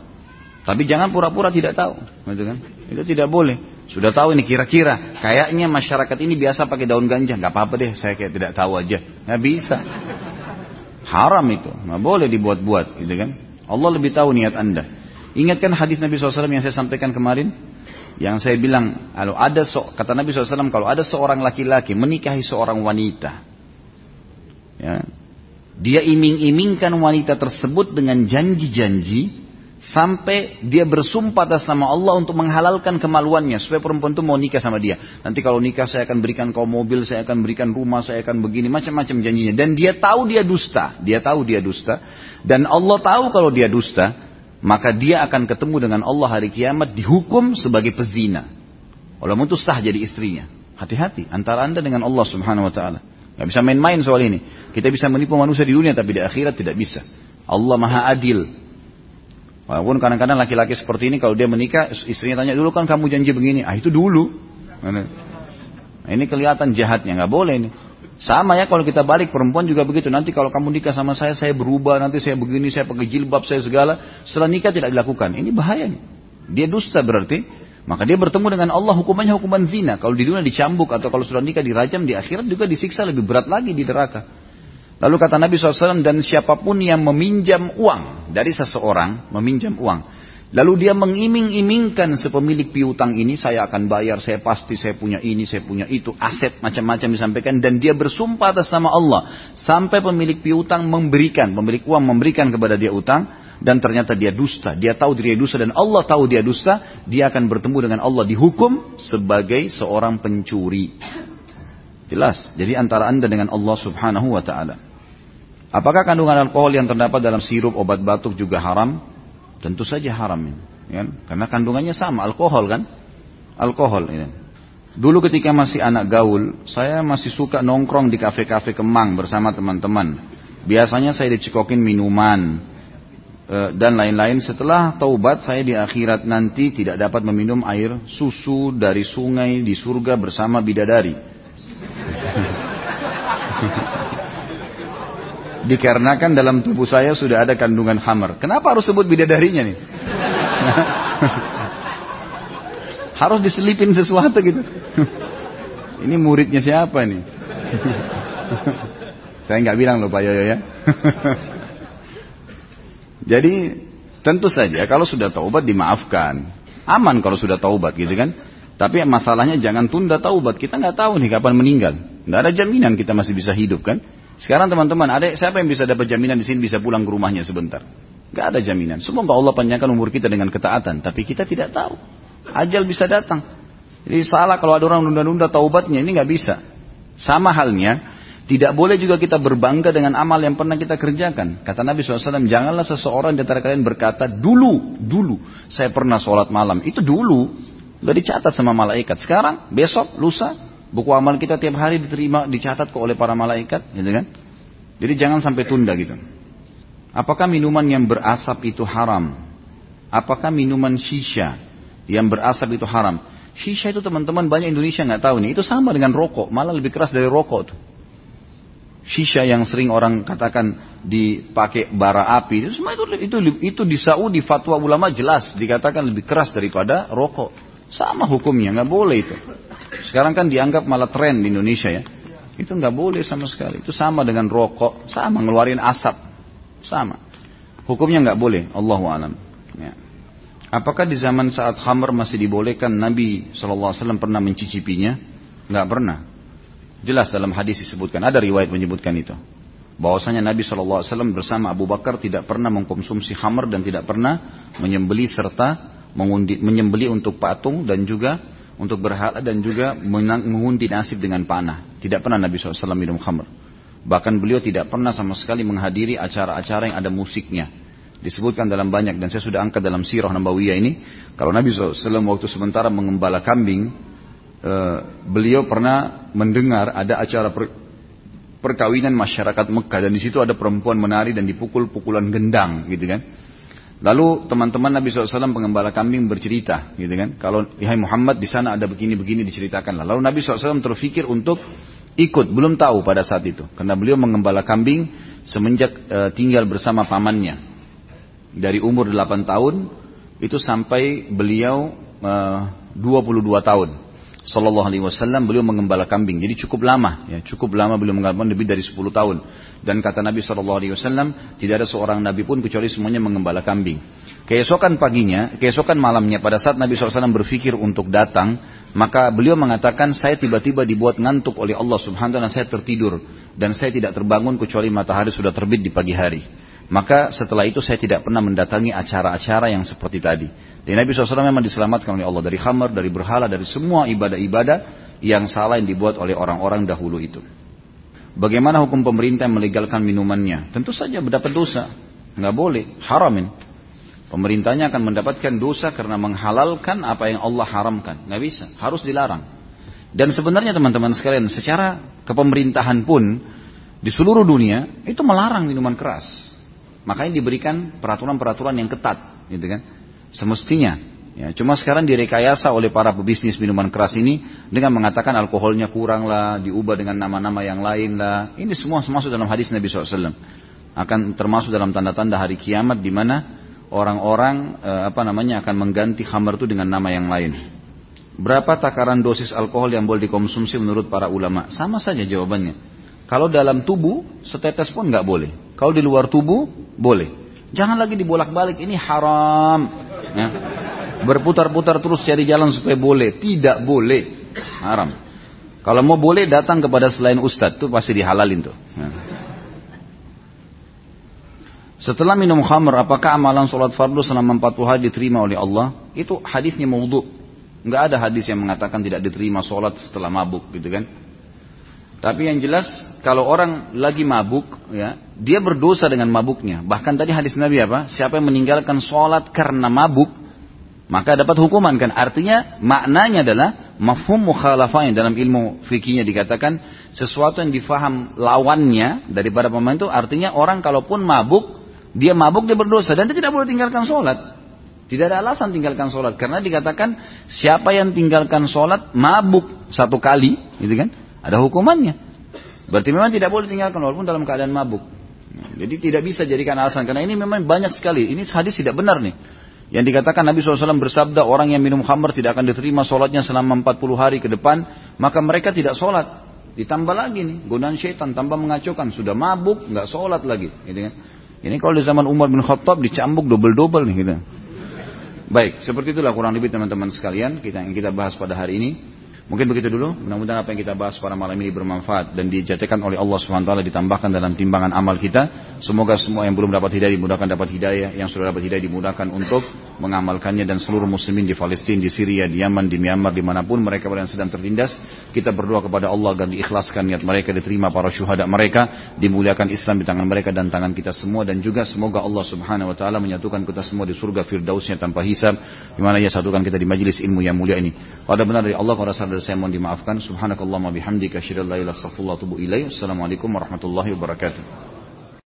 Tapi jangan pura-pura tidak tahu. Itu kan? Itu tidak boleh. Sudah tahu ini kira-kira. Kayaknya masyarakat ini biasa pakai daun ganja. Gak apa-apa deh, saya kayak tidak tahu aja. Gak bisa. Haram itu. Gak boleh dibuat-buat. Gitu kan. Allah lebih tahu niat anda. Ingatkan hadis Nabi SAW yang saya sampaikan kemarin? Yang saya bilang, kalau ada so, kata Nabi SAW, kalau ada seorang laki-laki menikahi seorang wanita, ya, dia iming-imingkan wanita tersebut dengan janji-janji, sampai dia bersumpah atas nama Allah untuk menghalalkan kemaluannya supaya perempuan itu mau nikah sama dia. Nanti kalau nikah saya akan berikan kau mobil, saya akan berikan rumah, saya akan begini macam-macam janjinya. Dan dia tahu dia dusta, dia tahu dia dusta dan Allah tahu kalau dia dusta, maka dia akan ketemu dengan Allah hari kiamat dihukum sebagai pezina. Allah itu sah jadi istrinya. Hati-hati antara anda dengan Allah subhanahu wa ta'ala. Gak bisa main-main soal ini. Kita bisa menipu manusia di dunia tapi di akhirat tidak bisa. Allah maha adil. Walaupun kadang-kadang laki-laki seperti ini kalau dia menikah istrinya tanya dulu kan kamu janji begini, ah itu dulu. Nah, ini kelihatan jahatnya nggak boleh ini. Sama ya kalau kita balik perempuan juga begitu. Nanti kalau kamu nikah sama saya, saya berubah. Nanti saya begini, saya pakai jilbab, saya segala. Setelah nikah tidak dilakukan. Ini bahayanya. Dia dusta berarti. Maka dia bertemu dengan Allah hukumannya hukuman zina. Kalau di dunia dicambuk atau kalau sudah nikah dirajam di akhirat juga disiksa lebih berat lagi di neraka. Lalu kata Nabi SAW, dan siapa pun yang meminjam uang dari seseorang, meminjam uang. Lalu dia mengiming-imingkan sepemilik piutang ini, saya akan bayar, saya pasti saya punya ini, saya punya itu, aset macam-macam disampaikan. Dan dia bersumpah atas nama Allah. Sampai pemilik piutang memberikan, pemilik uang memberikan kepada dia utang, dan ternyata dia dusta, dia tahu dia dusta dan Allah tahu dia dusta, dia akan bertemu dengan Allah dihukum sebagai seorang pencuri. Jelas. Jadi antara anda dengan Allah subhanahu wa ta'ala. Apakah kandungan alkohol yang terdapat dalam sirup obat batuk juga haram? Tentu saja haram. Ya. Karena kandungannya sama, alkohol kan? Alkohol. Ya. Dulu ketika masih anak gaul, saya masih suka nongkrong di kafe-kafe Kemang bersama teman-teman. Biasanya saya dicekokin minuman, Eh, dan lain-lain setelah taubat saya di akhirat nanti tidak dapat meminum air susu dari sungai di surga bersama bidadari. (laughs) Dikarenakan dalam tubuh saya sudah ada kandungan hammer. Kenapa harus sebut bidadarinya nih? (laughs) harus diselipin sesuatu gitu. (laughs) Ini muridnya siapa nih? (laughs) saya nggak bilang loh Pak Yoyo ya. Jadi tentu saja kalau sudah taubat dimaafkan. Aman kalau sudah taubat gitu kan. Tapi masalahnya jangan tunda taubat. Kita nggak tahu nih kapan meninggal. Nggak ada jaminan kita masih bisa hidup kan. Sekarang teman-teman, ada siapa yang bisa dapat jaminan di sini bisa pulang ke rumahnya sebentar? Nggak ada jaminan. Semoga Allah panjangkan umur kita dengan ketaatan. Tapi kita tidak tahu. Ajal bisa datang. Jadi salah kalau ada orang nunda-nunda taubatnya ini nggak bisa. Sama halnya tidak boleh juga kita berbangga dengan amal yang pernah kita kerjakan. Kata Nabi SAW, janganlah seseorang di antara kalian berkata, dulu, dulu, saya pernah sholat malam. Itu dulu, gak dicatat sama malaikat. Sekarang, besok, lusa, buku amal kita tiap hari diterima, dicatat kok oleh para malaikat. Gitu kan? Jadi jangan sampai tunda gitu. Apakah minuman yang berasap itu haram? Apakah minuman shisha yang berasap itu haram? Shisha itu teman-teman banyak Indonesia nggak tahu nih. Itu sama dengan rokok, malah lebih keras dari rokok tuh shisha yang sering orang katakan dipakai bara api itu semua itu itu itu di Saudi fatwa ulama jelas dikatakan lebih keras daripada rokok sama hukumnya nggak boleh itu. Sekarang kan dianggap malah tren di Indonesia ya. Itu nggak boleh sama sekali. Itu sama dengan rokok sama ngeluarin asap. Sama. Hukumnya nggak boleh Allah alam. Ya. apakah di zaman saat hammer masih dibolehkan Nabi saw pernah mencicipinya? Nggak pernah. Jelas dalam hadis disebutkan, ada riwayat menyebutkan itu. Bahwasanya Nabi SAW bersama Abu Bakar tidak pernah mengkonsumsi hammer dan tidak pernah menyembeli serta mengundi, menyembeli untuk patung dan juga untuk berhala dan juga mengundi nasib dengan panah. Tidak pernah Nabi SAW minum hammer. Bahkan beliau tidak pernah sama sekali menghadiri acara-acara yang ada musiknya. Disebutkan dalam banyak dan saya sudah angkat dalam sirah Nabawiyah ini. Kalau Nabi SAW waktu sementara mengembala kambing, Eh, beliau pernah mendengar ada acara per, perkawinan masyarakat Mekah dan di situ ada perempuan menari dan dipukul pukulan gendang gitu kan. Lalu teman-teman Nabi SAW pengembala kambing bercerita gitu kan. Kalau ya Muhammad di sana ada begini-begini diceritakan lah. Lalu Nabi SAW terfikir untuk ikut, belum tahu pada saat itu. Karena beliau mengembala kambing semenjak e, tinggal bersama pamannya. Dari umur 8 tahun itu sampai beliau e, 22 tahun. Sallallahu Alaihi Wasallam beliau mengembala kambing. Jadi cukup lama, ya cukup lama beliau mengembala lebih dari 10 tahun. Dan kata Nabi Sallallahu Alaihi Wasallam tidak ada seorang nabi pun kecuali semuanya mengembala kambing. Keesokan paginya, keesokan malamnya pada saat Nabi SAW berfikir untuk datang, maka beliau mengatakan saya tiba-tiba dibuat ngantuk oleh Allah Subhanahu Wa Taala saya tertidur dan saya tidak terbangun kecuali matahari sudah terbit di pagi hari. Maka setelah itu saya tidak pernah mendatangi acara-acara yang seperti tadi. Dan Nabi SAW memang diselamatkan oleh Allah dari khamar, dari berhala, dari semua ibadah-ibadah yang salah yang dibuat oleh orang-orang dahulu itu. Bagaimana hukum pemerintah yang melegalkan minumannya? Tentu saja mendapat dosa. Nggak boleh, haramin. Pemerintahnya akan mendapatkan dosa karena menghalalkan apa yang Allah haramkan. Nggak bisa, harus dilarang. Dan sebenarnya teman-teman sekalian, secara kepemerintahan pun di seluruh dunia itu melarang minuman keras. Makanya diberikan peraturan-peraturan yang ketat, gitu kan? Semestinya. Ya, cuma sekarang direkayasa oleh para pebisnis minuman keras ini dengan mengatakan alkoholnya kurang lah, diubah dengan nama-nama yang lain lah. Ini semua masuk dalam hadis Nabi SAW. Akan termasuk dalam tanda-tanda hari kiamat di mana orang-orang eh, apa namanya akan mengganti khamar itu dengan nama yang lain. Berapa takaran dosis alkohol yang boleh dikonsumsi menurut para ulama? Sama saja jawabannya. Kalau dalam tubuh setetes pun nggak boleh. Kalau di luar tubuh boleh. Jangan lagi dibolak-balik ini haram. Ya. Berputar-putar terus cari jalan supaya boleh. Tidak boleh. Haram. Kalau mau boleh datang kepada selain ustadz. Itu pasti dihalalin tuh. Ya. Setelah minum khamr, apakah amalan sholat fardu selama 40 hari diterima oleh Allah? Itu hadisnya maudhu. Enggak ada hadis yang mengatakan tidak diterima sholat setelah mabuk gitu kan. Tapi yang jelas kalau orang lagi mabuk ya, dia berdosa dengan mabuknya. Bahkan tadi hadis Nabi apa? Siapa yang meninggalkan sholat karena mabuk, maka dapat hukuman kan. Artinya maknanya adalah mafhum mukhalafah yang dalam ilmu fikihnya dikatakan sesuatu yang difaham lawannya daripada pemain itu artinya orang kalaupun mabuk, dia mabuk dia berdosa dan dia tidak boleh tinggalkan sholat. Tidak ada alasan tinggalkan sholat karena dikatakan siapa yang tinggalkan sholat mabuk satu kali, gitu kan? Ada hukumannya. Berarti memang tidak boleh tinggalkan walaupun dalam keadaan mabuk. Jadi tidak bisa jadikan alasan karena ini memang banyak sekali. Ini hadis tidak benar nih. Yang dikatakan Nabi SAW bersabda orang yang minum khamr tidak akan diterima sholatnya selama 40 hari ke depan. Maka mereka tidak sholat. Ditambah lagi nih godaan syaitan tambah mengacaukan. Sudah mabuk nggak sholat lagi. Gitu kan. Ini kalau di zaman Umar bin Khattab dicambuk double-double nih gitu. Baik, seperti itulah kurang lebih teman-teman sekalian kita yang kita bahas pada hari ini. Mungkin begitu dulu. Mudah-mudahan apa yang kita bahas pada malam ini bermanfaat dan dijadikan oleh Allah SWT ditambahkan dalam timbangan amal kita. Semoga semua yang belum dapat hidayah dimudahkan dapat hidayah, yang sudah dapat hidayah dimudahkan untuk mengamalkannya dan seluruh muslimin di Palestina, di Syria, di Yaman, di Myanmar, di mana pun mereka yang sedang tertindas. Kita berdoa kepada Allah agar diikhlaskan niat mereka, diterima para syuhada mereka, dimuliakan Islam di tangan mereka dan tangan kita semua dan juga semoga Allah Subhanahu Wa Taala menyatukan kita semua di surga firdausnya tanpa hisab, di mana ia satukan kita di majelis ilmu yang mulia ini. Pada benar dari Allah, pada dari saya mohon dimaafkan. Subhanakallahumma bihamdika asyhadu an la ilaha illa anta. Assalamualaikum warahmatullahi wabarakatuh.